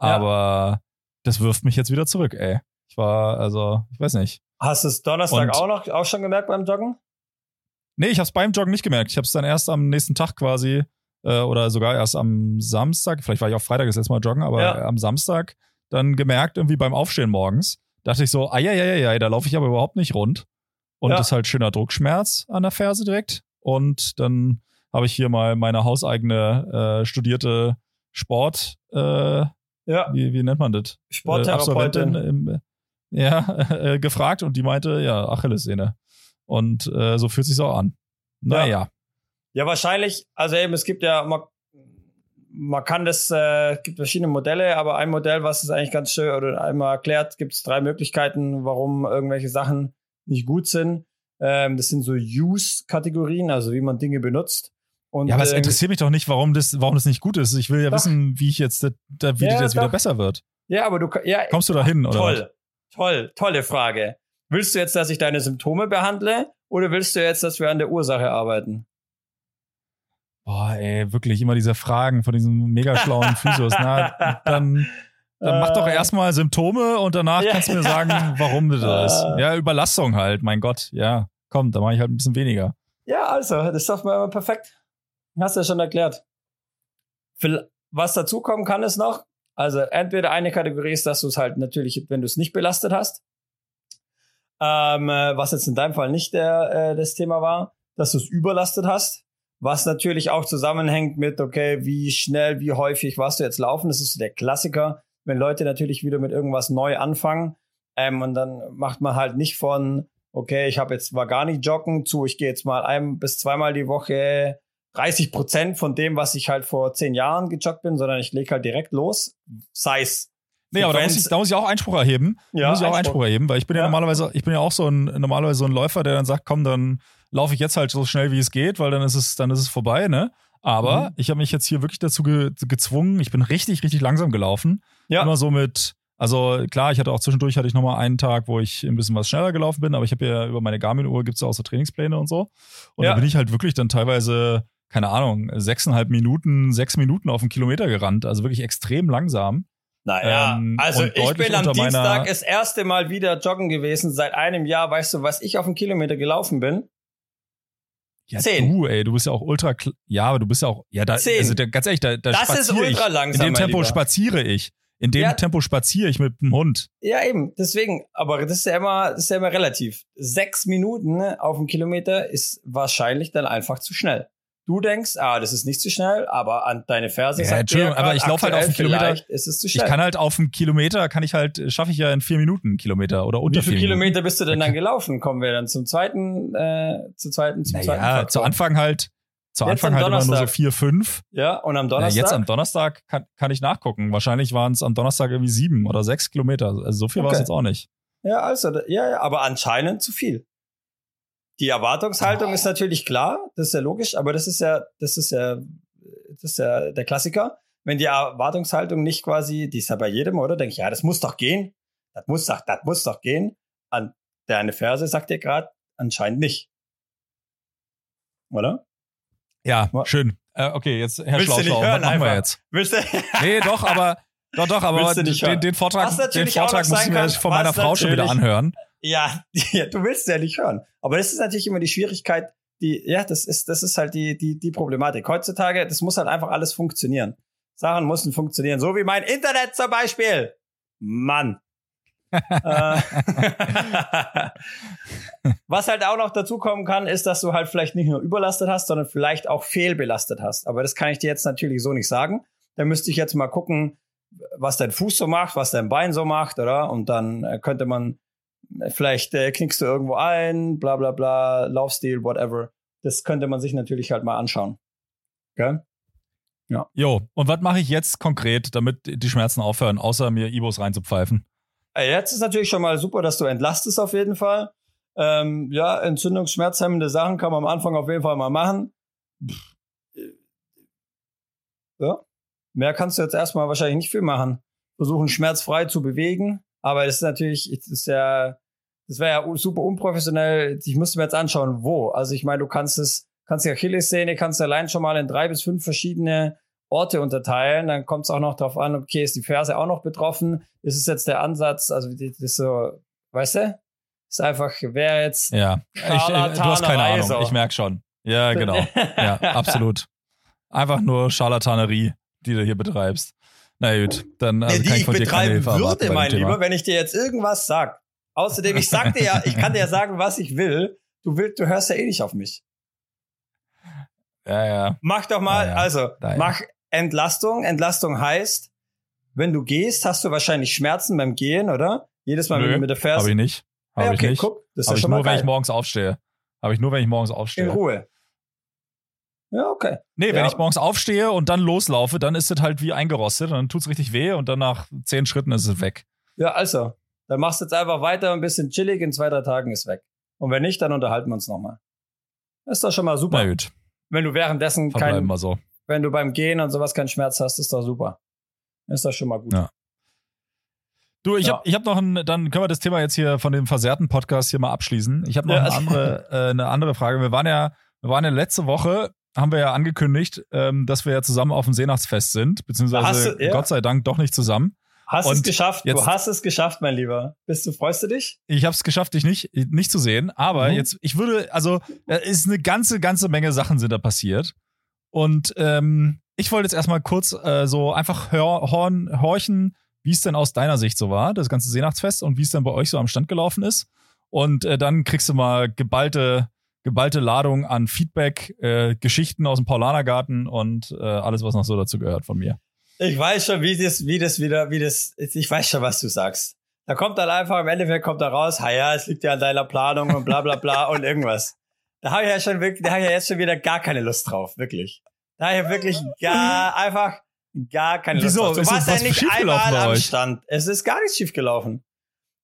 Ja. Aber das wirft mich jetzt wieder zurück, ey. Ich war, also, ich weiß nicht. Hast du es Donnerstag Und- auch noch auch schon gemerkt beim Joggen? Nee, ich habe es beim Joggen nicht gemerkt. Ich habe es dann erst am nächsten Tag quasi äh, oder sogar erst am Samstag. Vielleicht war ich auch Freitag das letzte Mal joggen, aber Ja. am Samstag dann gemerkt, irgendwie beim Aufstehen morgens, dachte ich so, ah ja, ja, ja, ja, da laufe ich aber überhaupt nicht rund. Und Ja. das ist halt schöner Druckschmerz an der Ferse direkt. Und dann habe ich hier mal meine hauseigene äh, studierte Sport, äh, Ja, wie, wie nennt man das? Äh, Sporttherapeutin. im, ja, <laughs> äh, gefragt und die meinte, ja, Achillessehne. Und äh, so fühlt sich auch an. Naja. Ja, wahrscheinlich, also eben, es gibt ja, man, man kann das, äh, gibt verschiedene Modelle, aber ein Modell, was es eigentlich ganz schön oder einmal erklärt, gibt es drei Möglichkeiten, warum irgendwelche Sachen nicht gut sind. Ähm, das sind so Use-Kategorien, also wie man Dinge benutzt. Und, Ja, aber es äh, interessiert mich doch nicht, warum das, warum das nicht gut ist. Ich will ja Doch. wissen, wie ich jetzt, da, wie Ja, das jetzt wieder doch. besser wird. Ja, aber du, ja, Kommst du da hin, oder? toll, toll, tolle Frage. Willst du jetzt, dass ich deine Symptome behandle oder willst du jetzt, dass wir an der Ursache arbeiten? Boah, ey, wirklich immer diese Fragen von diesen mega schlauen Physios. Na, <laughs> dann, dann mach doch Äh, erstmal Symptome und danach kannst du mir sagen, warum du das. Äh. Ja, Überlastung halt, mein Gott. Ja, komm, da mache ich halt ein bisschen weniger. Ja, also, das ist doch mal perfekt. Hast du ja schon erklärt. Was dazukommen kann, ist noch, also entweder eine Kategorie ist, dass du es halt natürlich, wenn du es nicht belastet hast, ähm, äh, was jetzt in deinem Fall nicht der, äh, das Thema war, dass du es überlastet hast, was natürlich auch zusammenhängt mit, okay, wie schnell, wie häufig warst du jetzt laufen, das ist der Klassiker, wenn Leute natürlich wieder mit irgendwas neu anfangen ähm, und dann macht man halt nicht von, okay, ich habe jetzt war gar nicht joggen zu, ich gehe jetzt mal ein bis zweimal die Woche 30 Prozent von dem, was ich halt vor zehn Jahren gejoggt bin, sondern ich lege halt direkt los, sei es Nee, aber da muss, ich, da muss ich auch Einspruch erheben. Da Ja, muss ich auch Einspruch. Einspruch erheben, weil ich bin ja, Ja. normalerweise, ich bin ja auch so ein, normalerweise so ein Läufer, der dann sagt, komm, dann laufe ich jetzt halt so schnell wie es geht, weil dann ist es, dann ist es vorbei, ne? Aber Mhm. ich habe mich jetzt hier wirklich dazu ge gezwungen, ich bin richtig, richtig langsam gelaufen. Ja. Immer so mit, also klar, ich hatte auch zwischendurch hatte ich nochmal einen Tag, wo ich ein bisschen was schneller gelaufen bin, aber ich habe ja über meine Garmin-Uhr gibt es ja auch so Trainingspläne und so. Und Ja. da bin ich halt wirklich dann teilweise, keine Ahnung, sechseinhalb Minuten, sechs Minuten auf einen Kilometer gerannt, also wirklich extrem langsam. Naja, Ähm, also ich bin am Dienstag das erste Mal wieder joggen gewesen seit einem Jahr. Weißt du, was ich auf einen Kilometer gelaufen bin? Ja, Zehn. du, ey, du bist ja auch ultra, ja, aber du bist ja auch, ja, da, Zehn. also da, ganz ehrlich, da, da Das ist spaziere ultra ich. langsam, In dem Tempo spaziere ich. In dem Ja. Tempo spaziere ich mit dem Hund. Ja, eben. Deswegen, aber das ist ja immer, das ist ja immer relativ. Sechs Minuten auf einen Kilometer ist wahrscheinlich dann einfach zu schnell. Du denkst, ah, das ist nicht zu schnell, aber an deine Ferse Ja, sagt Entschuldigung, aber ich lauf halt auf einen Kilometer- Ist es zu schnell. Ich kann halt auf einen Kilometer, kann ich halt, schaffe ich ja in vier Minuten einen Kilometer oder unter Wie viele. Kilometer bist du denn dann gelaufen? Kommen wir dann zum zweiten, äh, zum zweiten, zum zweiten Naja, Faktor. zu Anfang halt, zu Jetzt Anfang halt immer nur so Donnerstag. vier, fünf. Ja, und am Ja, Donnerstag. jetzt am Donnerstag kann, kann ich nachgucken. Wahrscheinlich waren es am Donnerstag irgendwie sieben oder sechs Kilometer. Also so viel war es Okay. jetzt auch nicht. Ja, also, ja, ja, aber anscheinend zu viel. Die Erwartungshaltung ist natürlich klar, das ist ja logisch, aber das ist ja, das ist ja, das ist ja der Klassiker. Wenn die Erwartungshaltung nicht quasi, die ist ja bei jedem, oder? Denke ich, ja, das muss doch gehen. Das muss doch, das muss doch gehen. An deine Ferse sagt dir gerade, anscheinend nicht. Oder? Ja, schön. Äh, okay, jetzt Herr Willst Schlauschlau, was machen wir einfach? jetzt? Willst du? Nee, doch, aber doch, doch, aber den, hören? den Vortrag, den Vortrag muss ich mir von meiner Frau schon wieder anhören. Ja, <laughs> ja, du willst ja nicht hören. Aber das ist natürlich immer die Schwierigkeit, die, ja, das ist, das ist halt die, die, die Problematik. Heutzutage, das muss halt einfach alles funktionieren. Sachen müssen funktionieren. So wie mein Internet zum Beispiel. Mann. <laughs> Äh, <laughs> Was halt auch noch dazu kommen kann, ist, dass du halt vielleicht nicht nur überlastet hast, sondern vielleicht auch fehlbelastet hast. Aber das kann ich dir jetzt natürlich so nicht sagen. Da müsste ich jetzt mal gucken, was dein Fuß so macht, was dein Bein so macht, oder? Und dann äh, könnte man äh, vielleicht äh, knickst du irgendwo ein, bla bla bla, Laufstil, whatever. Das könnte man sich natürlich halt mal anschauen. Gell? Jo, und was mache ich jetzt konkret, damit die Schmerzen aufhören, außer mir Ibos reinzupfeifen? Äh, Jetzt ist natürlich schon mal super, dass du entlastest auf jeden Fall. Ähm, ja, entzündungsschmerzhemmende Sachen kann man am Anfang auf jeden Fall mal machen. Pff, äh, Ja, mehr kannst du jetzt erstmal wahrscheinlich nicht viel machen. Versuchen schmerzfrei zu bewegen, aber das ist natürlich, das ist ja, das wäre ja super unprofessionell. Ich müsste mir jetzt anschauen, wo. Also ich meine, du kannst es, kannst die Achillessehne, kannst du allein schon mal in drei bis fünf verschiedene Orte unterteilen. Dann kommt es auch noch darauf an, okay, ist die Ferse auch noch betroffen? Ist es jetzt der Ansatz? Also das ist so, weißt du? Ist einfach, wer jetzt Ja, ich, äh, du hast keine Ahnung, ich merke schon. Ja, genau. Ja, absolut. Einfach nur Scharlatanerie, die du hier betreibst. Na gut, dann also die kann ich ich von dir keine Hilfe würde, mein. Lieber, wenn ich dir jetzt irgendwas sag. Außerdem, ich sag dir ja, ich kann dir ja sagen, was ich will. Du willst, du hörst ja eh nicht auf mich. Ja, ja. Mach doch mal, Ja, ja. also, ja. mach Entlastung. Entlastung heißt, wenn du gehst, hast du wahrscheinlich Schmerzen beim Gehen, oder? Jedes Mal, wenn Nö, du mit der fährst. Habe ich nicht. Habe ich okay, nicht. guck, das ist Habe ja ich schon nur, mal wenn ich geil. morgens aufstehe. Habe ich nur, wenn ich morgens In aufstehe. Ruhe. Ja, okay. Nee, wenn Ja. ich morgens aufstehe und dann loslaufe, dann ist es halt wie eingerostet und dann tut's richtig weh und dann nach zehn Schritten ist es weg. Ja, also, dann machst du jetzt einfach weiter ein bisschen chillig, in zwei, drei Tagen ist weg. Und wenn nicht, dann unterhalten wir uns nochmal. Ist doch schon mal super. Na gut, Wenn du währenddessen verbleiben kein, so. wenn du beim Gehen und sowas keinen Schmerz hast, ist doch super. Ist doch schon mal gut. Ja. Du, ich Ja. habe ich hab noch ein, dann können wir das Thema jetzt hier von dem versehrten Podcast hier mal abschließen. Ich habe noch Ja. eine, andere, äh, eine andere Frage. Wir waren ja, wir waren ja letzte Woche, haben wir ja angekündigt, ähm, dass wir ja zusammen auf dem Seenachtsfest sind, beziehungsweise du- ja. Gott sei Dank doch nicht zusammen. Hast es Und geschafft? jetzt- du hast es geschafft, mein Lieber. Bist du, freust du dich? Ich habe es geschafft, dich nicht, nicht zu sehen, aber Mhm. jetzt, ich würde, also, es ist eine ganze, ganze Menge Sachen sind da passiert. Und ähm, ich wollte jetzt erstmal kurz äh, so einfach hör, horn, horchen, wie es denn aus deiner Sicht so war, das ganze Seenachtsfest und wie es dann bei euch so am Stand gelaufen ist. Und äh, dann kriegst du mal geballte, geballte Ladung an Feedback, äh, Geschichten aus dem Paulanergarten und äh, alles, was noch so dazu gehört von mir. Ich weiß schon, wie das, wie das wieder, wie das, ich weiß schon, was du sagst. Da kommt dann einfach, im Endeffekt kommt da raus, ha ja, es liegt ja an deiner Planung und bla bla bla und irgendwas. Da habe ich ja schon wirklich, da habe ich ja jetzt schon wieder gar keine Lust drauf, wirklich. Da habe ich ja wirklich gar, einfach gar keine Lust Wieso? drauf. Du Ist warst ja nicht einmal am? Stand. Es ist gar nichts schiefgelaufen.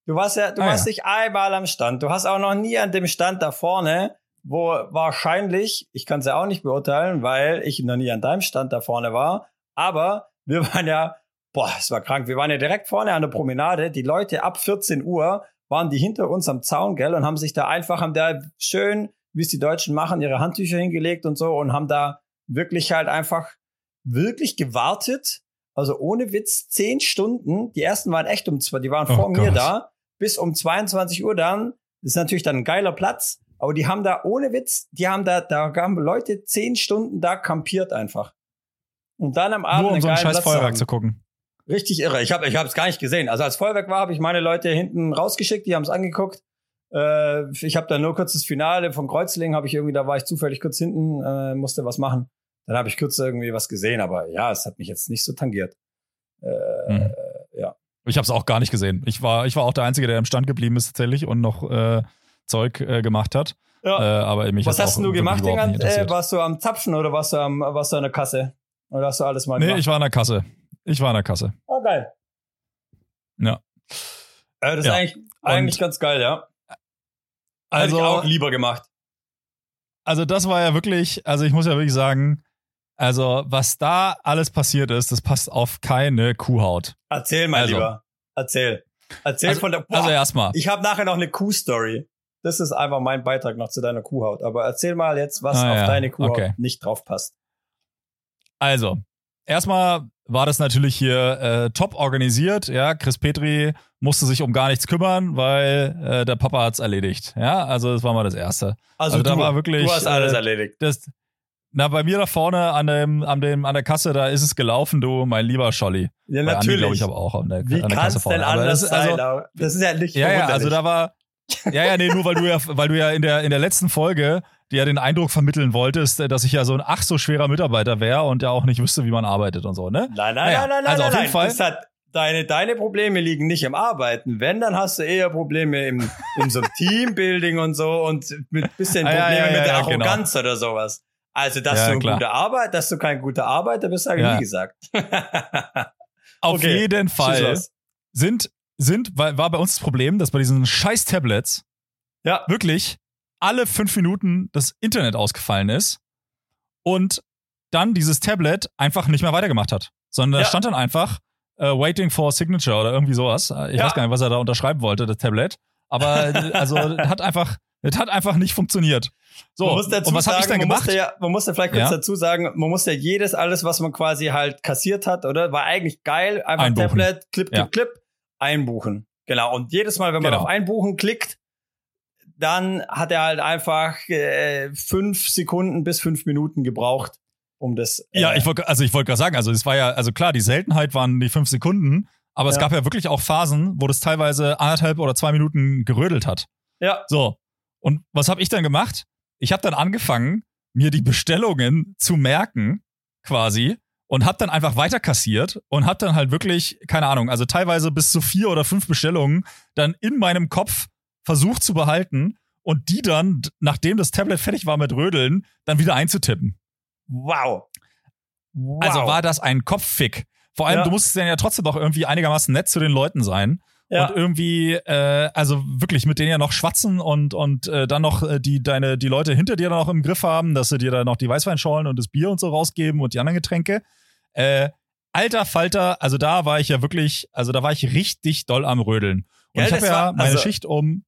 Du warst ja, du Ah, warst ja. nicht einmal am Stand. Du hast auch noch nie an dem Stand da vorne, wo wahrscheinlich, ich kann es ja auch nicht beurteilen, weil ich noch nie an deinem Stand da vorne war, aber wir waren ja, boah, es war krank. Wir waren ja direkt vorne an der Promenade. Die Leute ab 14 Uhr waren die hinter uns am Zaun, gell, und haben sich da einfach, haben da schön, wie es die Deutschen machen, ihre Handtücher hingelegt und so und haben da wirklich halt einfach wirklich gewartet. Also ohne Witz, zehn Stunden. Die ersten waren echt um zwei, die waren Oh vor mir Gott. da. Bis um 22 Uhr dann. Das ist natürlich dann ein geiler Platz. Aber die haben da ohne Witz, die haben da, da haben Leute zehn Stunden da kampiert einfach. Und dann am Abend Nur um so ein scheiß Platz Feuerwerk zu gucken. Richtig irre. Ich habe ich es gar nicht gesehen. Also als Feuerwerk war, habe ich meine Leute hinten rausgeschickt, die haben es angeguckt. Äh, ich habe da nur kurz das Finale von Kreuzlingen, habe ich irgendwie, da war ich zufällig kurz hinten, äh, musste was machen. Dann habe ich kurz irgendwie was gesehen, aber ja, es hat mich jetzt nicht so tangiert. Äh, Mhm. ja. Ich habe es auch gar nicht gesehen. Ich war, ich war auch der Einzige, der im Stand geblieben ist tatsächlich und noch äh, Zeug äh, gemacht hat. Ja. Äh, aber mich was hast du gemacht, Dingern? nicht Äh, warst du am Zapfen oder warst du, am, warst du an der Kasse? Oder hast du alles mal Nee, gemacht? ich war an der Kasse. Ich war an der Kasse. oh, geil. Ja. Äh, das Ja. ist eigentlich, eigentlich ganz geil, ja. Also, Hätte ich auch lieber gemacht. also das war ja wirklich, also ich muss ja wirklich sagen, also was da alles passiert ist, das passt auf keine Kuhhaut. Erzähl mal Also. lieber. Erzähl. Erzähl Also- von der. Boah, Also erstmal. ich habe nachher noch eine Kuh-Story. Das ist einfach mein Beitrag noch zu deiner Kuhhaut. Aber erzähl mal jetzt, was Ah, auf ja. deine Kuhhaut Okay. nicht drauf passt. Also, erstmal war das natürlich hier äh, top organisiert. Ja, Chris Petri musste sich um gar nichts kümmern, weil äh, der Papa hat's erledigt. Ja, also das war mal das Erste. Also da du, war wirklich, Du hast alles äh, erledigt. Das, na, bei mir da vorne an dem, an dem, an der Kasse, da ist es gelaufen, du, mein lieber Scholli. Ja, Bei Andi, natürlich. glaube ich, aber auch an der, Wie an der kann Kasse es denn vorne. Aber anders das also, sein? aber Das ist ja nicht Ja, ja, also da war, ja, ja, nee, nur weil du ja, weil du ja in der, in der letzten Folge dir ja den Eindruck vermitteln wolltest, dass ich ja so ein ach so schwerer Mitarbeiter wäre und ja auch nicht wüsste, wie man arbeitet und so, ne? Nein, nein, Naja, nein, nein, also nein, auf jeden nein. Fall- Das hat, deine, deine Probleme liegen nicht im Arbeiten. Wenn, dann hast du eher Probleme im, in so Teambuilding und so und mit bisschen Ah, ja, Probleme ja, mit der genau. Arroganz oder sowas. Also, dass du ein klar. guter Arbeit, dass du kein guter Arbeiter bist, habe ich nie gesagt. <laughs> Auf Okay, jeden Fall sind, sind, weil, war bei uns das Problem, dass bei diesen scheiß Tablets Ja. wirklich alle fünf Minuten das Internet ausgefallen ist und dann dieses Tablet einfach nicht mehr weitergemacht hat. Sondern da Ja. stand dann einfach äh, waiting for signature oder irgendwie sowas. Äh, Ich Ja. weiß gar nicht, was er da unterschreiben wollte, das Tablet. Aber äh, also <laughs> hat einfach, das hat einfach nicht funktioniert. So, man muss dazu und was habe ich dann man gemacht? musste ja, man musste vielleicht kurz Ja. dazu sagen, man musste jedes, alles, was man quasi halt kassiert hat, oder? War eigentlich geil. Einfach Einbuchen. Tablet, Clip, Clip, Ja. Clip, einbuchen. Genau. Und jedes Mal, wenn man Genau. auf Einbuchen klickt, dann hat er halt einfach äh, fünf Sekunden bis fünf Minuten gebraucht, um das. Äh ja, ich wollte, also ich wollte gerade sagen, also es war ja, also klar, die Seltenheit waren die fünf Sekunden, aber ja. es gab ja wirklich auch Phasen, wo das teilweise anderthalb oder zwei Minuten gerödelt hat. Ja. So. Und was habe ich dann gemacht? Ich habe dann angefangen, mir die Bestellungen zu merken, quasi, und habe dann einfach weiter kassiert und habe dann halt wirklich, keine Ahnung, also teilweise bis zu vier oder fünf Bestellungen dann in meinem Kopf versucht zu behalten und die dann, nachdem das Tablet fertig war mit Rödeln, dann wieder einzutippen. Wow. wow. Also war das ein Kopffick. Vor allem, ja. du musstest dann ja trotzdem doch irgendwie einigermaßen nett zu den Leuten sein. Ja. Und irgendwie, äh, also wirklich mit denen ja noch schwatzen und, und äh, dann noch äh, die, deine, die Leute hinter dir noch im Griff haben, dass sie dir dann noch die Weißweinschorlen und das Bier und so rausgeben und die anderen Getränke. Äh, alter Falter, also da war ich ja wirklich, also da war ich richtig doll am Rödeln. Und ja, ich habe ja war, meine also, Schicht um,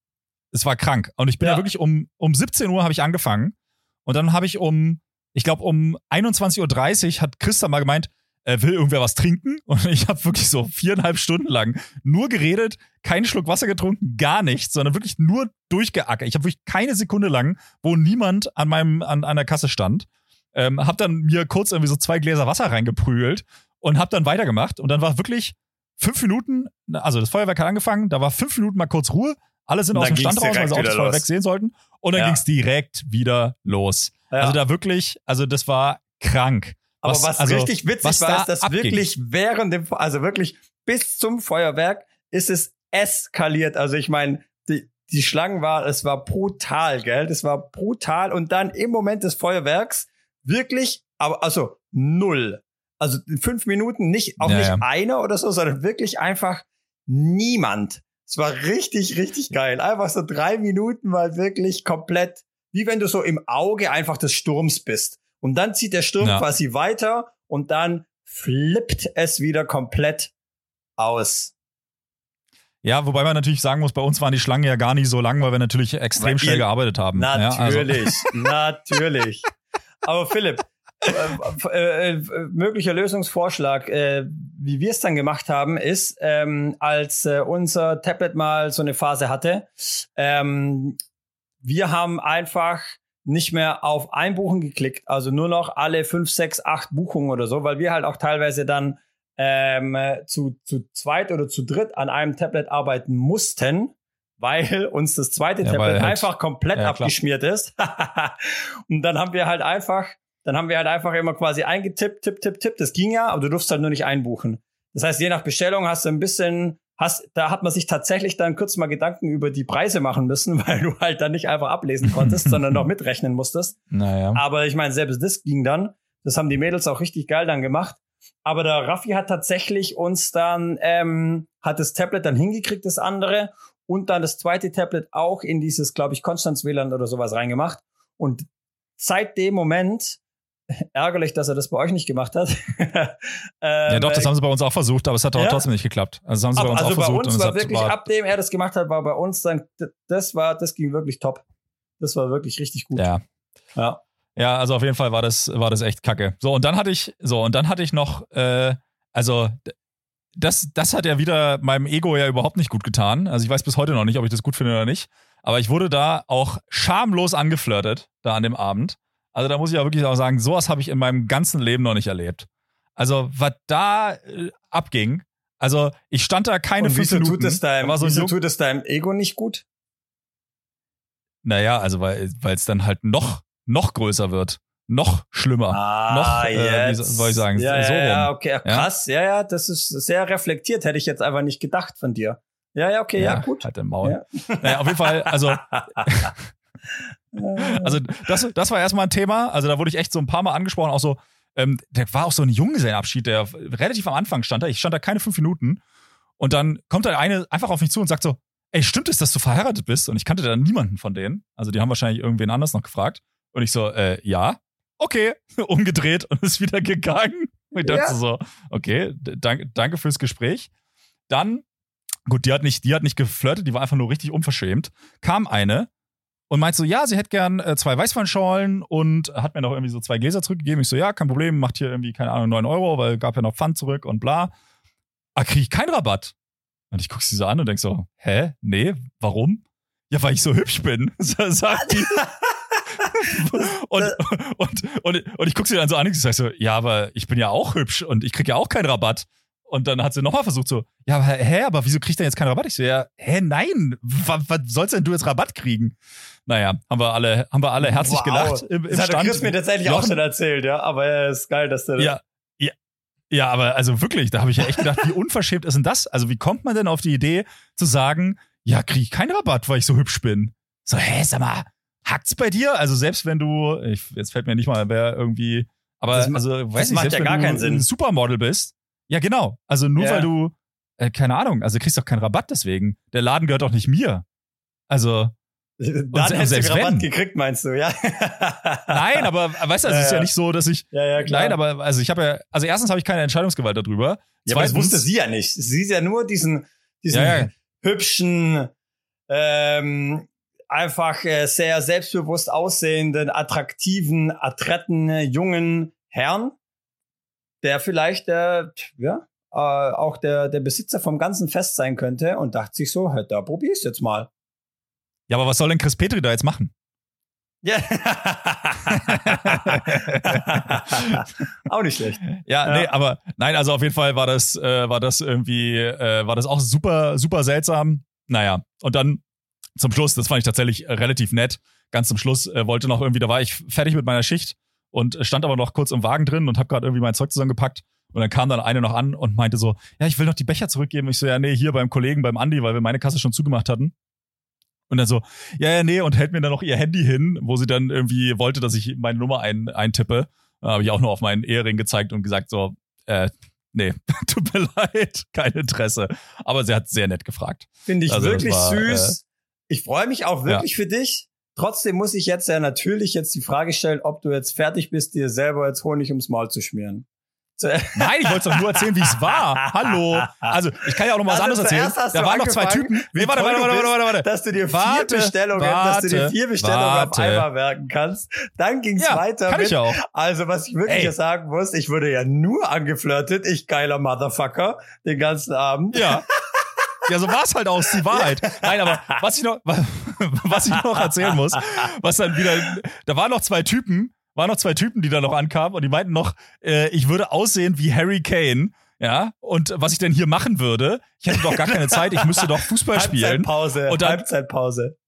es war krank. Und ich bin ja, ja wirklich um, um 17 Uhr habe ich angefangen. Und dann habe ich um, ich glaube um 21.30 Uhr hat Christa mal gemeint, äh, will irgendwer was trinken? <laughs> Und ich habe wirklich so viereinhalb Stunden lang nur geredet, keinen Schluck Wasser getrunken, gar nichts, sondern wirklich nur durchgeackert. Ich habe wirklich keine Sekunde lang, wo niemand an meinem an, an der Kasse stand. Ähm, hab dann mir kurz irgendwie so zwei Gläser Wasser reingeprügelt und hab dann weitergemacht. Und dann war wirklich fünf Minuten, also das Feuerwerk hat angefangen, da war fünf Minuten mal kurz Ruhe. Alle sind aus dem Stand raus, weil sie auch das Feuerwerk sehen sollten. Und dann ja. ging's direkt wieder los. Ja. Also da wirklich, also das war krank. Aber was, was also, richtig witzig was war, ist, dass abging. wirklich während dem, also wirklich bis zum Feuerwerk ist es eskaliert. Also ich meine, die, die Schlangen war, es war brutal, gell? Das war brutal. Und dann im Moment des Feuerwerks wirklich, aber also null. Also in fünf Minuten nicht, auch ja, nicht ja. einer oder so, sondern wirklich einfach niemand. Es war richtig, richtig geil. Einfach so drei Minuten mal wirklich komplett, wie wenn du so im Auge einfach des Sturms bist. Und dann zieht der Sturm ja. quasi weiter und dann flippt es wieder komplett aus. Ja, wobei man natürlich sagen muss, bei uns waren die Schlangen ja gar nicht so lang, weil wir natürlich extrem weil schnell gearbeitet haben. Natürlich, ja, also. <laughs> natürlich. Aber Philipp, äh, äh, äh, möglicher Lösungsvorschlag, äh, wie wir es dann gemacht haben, ist, ähm, als äh, unser Tablet mal so eine Phase hatte, ähm, wir haben einfach nicht mehr auf Einbuchen geklickt, also nur noch alle fünf, sechs, acht Buchungen oder so, weil wir halt auch teilweise dann ähm, zu, zu zweit oder zu dritt an einem Tablet arbeiten mussten, weil <laughs> uns das zweite ja, Tablet halt, einfach komplett ja, abgeschmiert ist. <laughs> und dann haben wir halt einfach, dann haben wir halt einfach immer quasi eingetippt, tipp, tipp, tipp. Das ging ja, aber du durfst halt nur nicht einbuchen. Das heißt, je nach Bestellung hast du ein bisschen hast, da hat man sich tatsächlich dann kurz mal Gedanken über die Preise machen müssen, <laughs> weil du halt dann nicht einfach ablesen konntest, <laughs> sondern noch mitrechnen musstest. Naja. Aber ich meine, selbst das ging dann. Das haben die Mädels auch richtig geil dann gemacht. Aber der Raffi hat tatsächlich uns dann, ähm, hat das Tablet dann hingekriegt, das andere, und dann das zweite Tablet auch in dieses, glaube ich, Konstanz WLAN oder sowas reingemacht. Und seit dem Moment ärgerlich, dass er das bei euch nicht gemacht hat. <laughs> ähm, ja, doch, das haben sie bei uns auch versucht, aber es hat ja? trotzdem nicht geklappt. Also haben sie bei uns also auch versucht. Bei uns war wirklich, war ab dem er das gemacht hat, war bei uns dann, das war, das ging wirklich top. Das war wirklich richtig gut. Ja. Ja. Ja, also auf jeden Fall war das, war das echt kacke. So, und dann hatte ich, so, und dann hatte ich noch, äh, also, das, das hat ja wieder meinem Ego ja überhaupt nicht gut getan. Also ich weiß bis heute noch nicht, ob ich das gut finde oder nicht. Aber ich wurde da auch schamlos angeflirtet, da an dem Abend. Also da muss ich auch wirklich auch sagen, sowas habe ich in meinem ganzen Leben noch nicht erlebt. Also was da äh, abging, also ich stand da keine Und fünf Tut es deinem, so wieso tut es deinem Ego nicht gut? Naja, also weil es dann halt noch, noch größer wird. Noch schlimmer. Ah, noch, äh, wie soll ich sagen, ja, so rum. Ja, okay, krass. Ja? ja, ja, das ist sehr reflektiert. Hätte ich jetzt einfach nicht gedacht von dir. Ja, ja, okay, ja, ja gut. Halt den Maul. Ja. Naja, auf jeden Fall, also <laughs> <laughs> Also das, das war erstmal ein Thema. Also da wurde ich echt so ein paar Mal angesprochen, auch so, ähm, der war auch so ein Junggesellenabschied, der relativ am Anfang stand da. Ich stand da keine fünf Minuten. Und dann kommt da eine einfach auf mich zu und sagt so, ey, stimmt es, dass du verheiratet bist? Und ich kannte da niemanden von denen. Also die haben wahrscheinlich irgendwen anders noch gefragt. Und ich so, äh, ja, okay, <laughs> umgedreht und ist wieder gegangen. Und ich dachte ja. so, okay, danke, danke fürs Gespräch. Dann, gut, die hat nicht, die hat nicht geflirtet, die war einfach nur richtig unverschämt. Kam eine, und meint so, ja, sie hätte gern äh, zwei Weißweinschorlen und hat mir noch irgendwie so zwei Gläser zurückgegeben. Ich so, ja, kein Problem, macht hier irgendwie, keine Ahnung, neun Euro, weil gab ja noch Pfand zurück und bla. Ah, kriege ich keinen Rabatt. Und ich gucke sie so an und denk so, hä? Nee, warum? Ja, weil ich so hübsch bin, <laughs> sagt die. <laughs> und, und, und, und ich gucke sie dann so an und sage so, ja, aber ich bin ja auch hübsch und ich krieg ja auch keinen Rabatt. Und dann hat sie nochmal versucht so, ja, aber hä, aber wieso kriegt er jetzt keinen Rabatt? Ich so, ja, hä, nein, was, was sollst denn du jetzt Rabatt kriegen? Naja, haben wir alle, haben wir alle herzlich wow. gelacht im, im das Stand. hat Chris mir tatsächlich Jochen, auch schon erzählt, ja, aber es ist geil, dass der ja, ja, ja, aber also wirklich, da habe ich ja echt gedacht, wie <laughs> unverschämt ist denn das? Also wie kommt man denn auf die Idee zu sagen, ja, kriege ich keinen Rabatt, weil ich so hübsch bin? So, hä, sag mal, hackt's bei dir? Also selbst wenn du, ich, jetzt fällt mir nicht mal, wer irgendwie, aber das also, weiß nicht, selbst ja wenn du Sinn. ein Supermodel bist, ja, genau. Also nur ja. weil du, äh, keine Ahnung, also kriegst doch keinen Rabatt deswegen. Der Laden gehört doch nicht mir. Also. Dann hättest du Rabatt wenn. gekriegt, meinst du, ja? <laughs> nein, aber weißt du, es ja, ist ja. ja nicht so, dass ich. Ja, ja, klar. Nein, aber also ich habe ja, also erstens habe ich keine Entscheidungsgewalt darüber. Ja, aber das wusste sie ja nicht. Sie ist ja nur diesen, diesen ja, hübschen, ähm, einfach äh, sehr selbstbewusst aussehenden, attraktiven, adretten, jungen Herrn, der vielleicht der, ja, äh, auch der, der Besitzer vom ganzen Fest sein könnte und dachte sich so, halt, da probier's jetzt mal. Ja, aber was soll denn Chris Petri da jetzt machen? Ja. <laughs> auch nicht schlecht. Ja, ja, nee, aber nein, also auf jeden Fall war das, äh, war das irgendwie, äh, war das auch super, super seltsam. Naja, und dann zum Schluss, das fand ich tatsächlich relativ nett. Ganz zum Schluss äh, wollte noch irgendwie, da war ich fertig mit meiner Schicht und stand aber noch kurz im Wagen drin und habe gerade irgendwie mein Zeug zusammengepackt. Und dann kam dann eine noch an und meinte so, ja, ich will noch die Becher zurückgeben. Ich so, ja, nee, hier beim Kollegen, beim Andi, weil wir meine Kasse schon zugemacht hatten. Und dann so, ja, ja, nee, und hält mir dann noch ihr Handy hin, wo sie dann irgendwie wollte, dass ich meine Nummer ein, eintippe. Da habe ich auch nur auf meinen Ehering gezeigt und gesagt so, äh, nee, <laughs> tut mir leid, kein Interesse. Aber sie hat sehr nett gefragt. Finde ich also wirklich war, süß. Äh, ich freue mich auch wirklich ja. für dich. Trotzdem muss ich jetzt ja natürlich jetzt die Frage stellen, ob du jetzt fertig bist, dir selber jetzt Honig ums Maul zu schmieren. <laughs> Nein, ich wollte doch nur erzählen, wie es war. Hallo. Also, ich kann ja auch noch was also anderes erzählen. Da waren noch zwei Typen. Nee, warte, warte, warte, warte, warte, Dass du dir vier Bestellungen, warte, dass du dir vier Bestellungen warte. auf einmal werken kannst. Dann ging's ja, weiter. Kann mit, ich auch. Also, was ich wirklich Ey. sagen muss, ich wurde ja nur angeflirtet, ich geiler Motherfucker, den ganzen Abend. Ja. <laughs> Ja, so war es halt auch, ist die Wahrheit. Nein, aber was ich noch, <laughs> was ich noch erzählen muss, was dann wieder, da waren noch zwei Typen, waren noch zwei Typen, die da noch ankamen und die meinten noch, äh, ich würde aussehen wie Harry Kane. Ja, und was ich denn hier machen würde, ich hätte doch gar keine Zeit, ich müsste doch Fußball <laughs> spielen. Halbzeitpause, und dann, Halbzeitpause.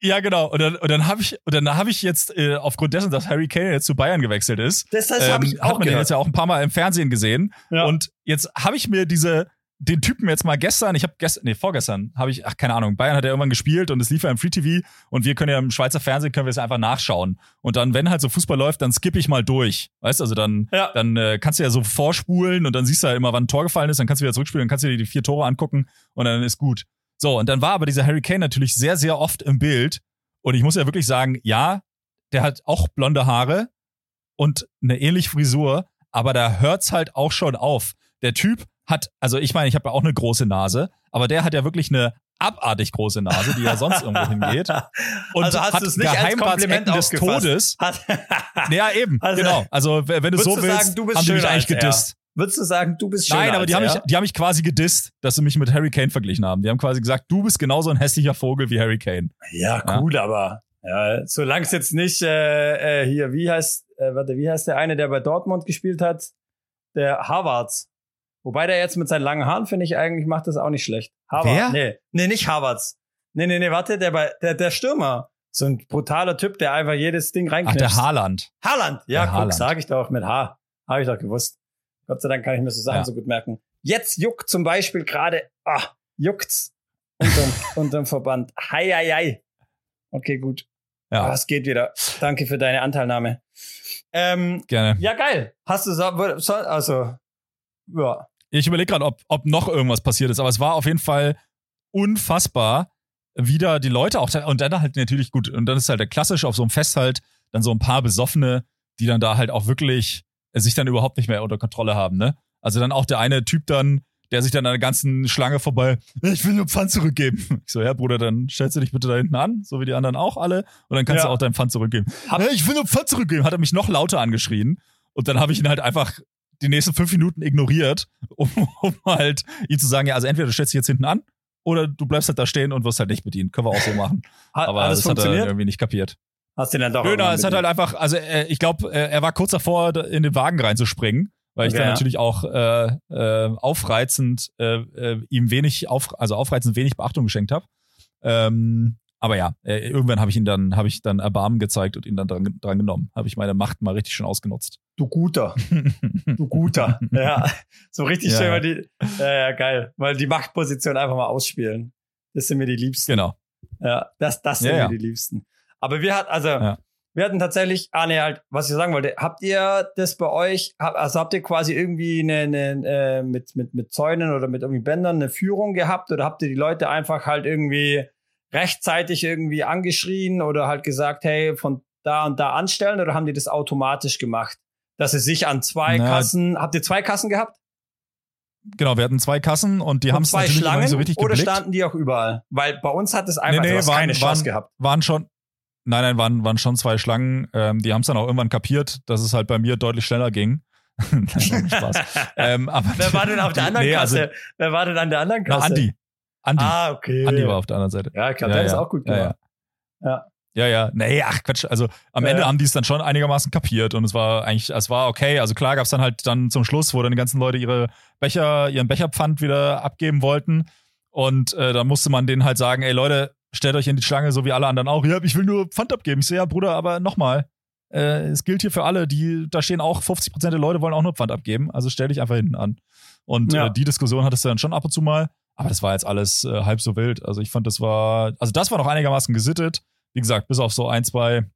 Ja, genau. Und dann, und dann habe ich, und dann habe ich jetzt äh, aufgrund dessen, dass Harry Kane jetzt zu Bayern gewechselt ist, das heißt, ähm, ich auch hat man gehört. den jetzt ja auch ein paar Mal im Fernsehen gesehen. Ja. Und jetzt habe ich mir diese den Typen jetzt mal gestern, ich habe gestern, nee, vorgestern, habe ich, ach, keine Ahnung, Bayern hat ja irgendwann gespielt und es lief ja im Free TV und wir können ja im Schweizer Fernsehen, können wir es einfach nachschauen. Und dann, wenn halt so Fußball läuft, dann skippe ich mal durch. Weißt also dann, ja. dann äh, kannst du ja so vorspulen und dann siehst du ja immer, wann ein Tor gefallen ist, dann kannst du wieder zurückspielen, dann kannst du dir die vier Tore angucken und dann ist gut. So, und dann war aber dieser Harry Kane natürlich sehr, sehr oft im Bild. Und ich muss ja wirklich sagen, ja, der hat auch blonde Haare und eine ähnliche Frisur, aber da hört's halt auch schon auf. Der Typ hat, also ich meine, ich habe ja auch eine große Nase, aber der hat ja wirklich eine abartig große Nase, die ja sonst irgendwo hingeht. <laughs> Und also hast hat es nicht Geheimratsecken des Todes. <laughs> <laughs> ja, eben, also, genau. Also wenn du so willst, sagen, du haben die mich eigentlich gedisst. Er. Würdest du sagen, du bist schöner Nein, aber die haben, mich, die haben mich quasi gedisst, dass sie mich mit Harry Kane verglichen haben. Die haben quasi gesagt, du bist genauso ein hässlicher Vogel wie Harry Kane. Ja, cool, ja? aber ja, solange es jetzt nicht äh, äh, hier, wie heißt, äh, warte, wie heißt der eine, der bei Dortmund gespielt hat? Der Harvards. Wobei der jetzt mit seinen langen Haaren, finde ich eigentlich, macht das auch nicht schlecht. Harvard. Wer? Nee, nee, nicht Harvards. Nee, nee, nee, warte, der, bei, der, der Stürmer. So ein brutaler Typ, der einfach jedes Ding reinknipst. Ach, der Haaland. Haaland, ja, der guck, Haaland. sag ich doch mit H. Habe ich doch gewusst. Gott sei Dank kann ich mir so Sachen ja. so gut merken. Jetzt juckt zum Beispiel gerade, ah, juckt's unterm, <laughs> unterm Verband. Hei, hei, hei. Okay, gut. Ja. Oh, es geht wieder. Danke für deine Anteilnahme. Ähm, Gerne. Ja, geil. Hast du so, also, ja. Ich überlege gerade, ob, ob noch irgendwas passiert ist, aber es war auf jeden Fall unfassbar, wieder die Leute auch, und dann halt natürlich gut, und dann ist halt der klassisch auf so einem Fest halt dann so ein paar Besoffene, die dann da halt auch wirklich sich dann überhaupt nicht mehr unter Kontrolle haben, ne? Also dann auch der eine Typ dann, der sich dann an der ganzen Schlange vorbei, ich will nur Pfand zurückgeben. Ich so, ja, Bruder, dann stellst du dich bitte da hinten an, so wie die anderen auch alle, und dann kannst ja. du auch dein Pfand zurückgeben. Ja, ich will nur Pfand zurückgeben, hat er mich noch lauter angeschrien. Und dann habe ich ihn halt einfach die nächsten fünf Minuten ignoriert, <laughs> um, um halt ihm zu sagen, ja, also entweder du stellst dich jetzt hinten an oder du bleibst halt da stehen und wirst halt nicht bedient. Können wir auch so machen. <laughs> Hat, Aber das hat er irgendwie nicht kapiert. Hast du den dann doch Nö, na, es hat halt einfach, also äh, ich glaube, äh, er war kurz davor, da in den Wagen reinzuspringen, weil ich dann ja. natürlich auch äh, äh, aufreizend äh, äh, ihm wenig, auf, also aufreizend wenig Beachtung geschenkt habe. Ähm, aber ja, äh, irgendwann habe ich ihn dann, habe ich dann Erbarmen gezeigt und ihn dann dran, dran genommen. Habe ich meine Macht mal richtig schön ausgenutzt. Du guter, du guter. <laughs> ja, so richtig Ja. schön mal die, ja, ja, geil. Weil die Machtposition einfach mal ausspielen. Das sind mir die Liebsten. genau. Ja, das, das sind Ja, mir ja. die Liebsten. Aber wir hatten, also, Ja. wir hatten tatsächlich, ah ne, halt, was ich sagen wollte, habt ihr das bei euch, hab, also habt ihr quasi irgendwie eine, eine äh, mit, mit, mit Zäunen oder mit irgendwie Bändern eine Führung gehabt oder habt ihr die Leute einfach halt irgendwie rechtzeitig irgendwie angeschrien oder halt gesagt, hey, von da und da anstellen oder haben die das automatisch gemacht? Dass sie sich an zwei Na, Kassen, habt ihr zwei Kassen gehabt? Genau, wir hatten zwei Kassen und die haben es zwei natürlich Schlangen nicht so richtig oder geblickt. standen die auch überall? Weil bei uns hat es einfach Nee, nee, waren- keine Chance waren- gehabt. waren schon, nein, nein, waren, waren schon zwei Schlangen. Ähm, die haben es dann auch irgendwann kapiert, dass es halt bei mir deutlich schneller ging. <laughs> Nein, Spaß. <laughs> ähm, aber Wer war denn auf der anderen Nee, Kasse? also- Wer war denn an der anderen Na, Kasse? Andi. Andi. Ah, okay. Andi war auf der anderen Seite. Ja, ich glaube, der ist auch gut ja, gemacht. ja. Ja. Ja, ja. Nee, ach Quatsch. Also am Ja, Ende ja. haben die es dann schon einigermaßen kapiert und es war eigentlich, es war okay. Also klar gab es dann halt dann zum Schluss, wo dann die ganzen Leute ihre Becher, ihren Becherpfand wieder abgeben wollten. Und äh, dann musste man denen halt sagen, ey Leute, stellt euch in die Schlange, so wie alle anderen auch. Ja, ich will nur Pfand abgeben. Ich so, ja, Bruder, aber nochmal. Äh, es gilt hier für alle, die, da stehen auch 50% der Leute wollen auch nur Pfand abgeben. Also stell dich einfach hinten an. Und Ja. äh, die Diskussion hattest du dann schon ab und zu mal. Aber das war jetzt alles äh, halb so wild. Also ich fand, das war, also das war noch einigermaßen gesittet. Wie gesagt, bis auf so ein, zwei,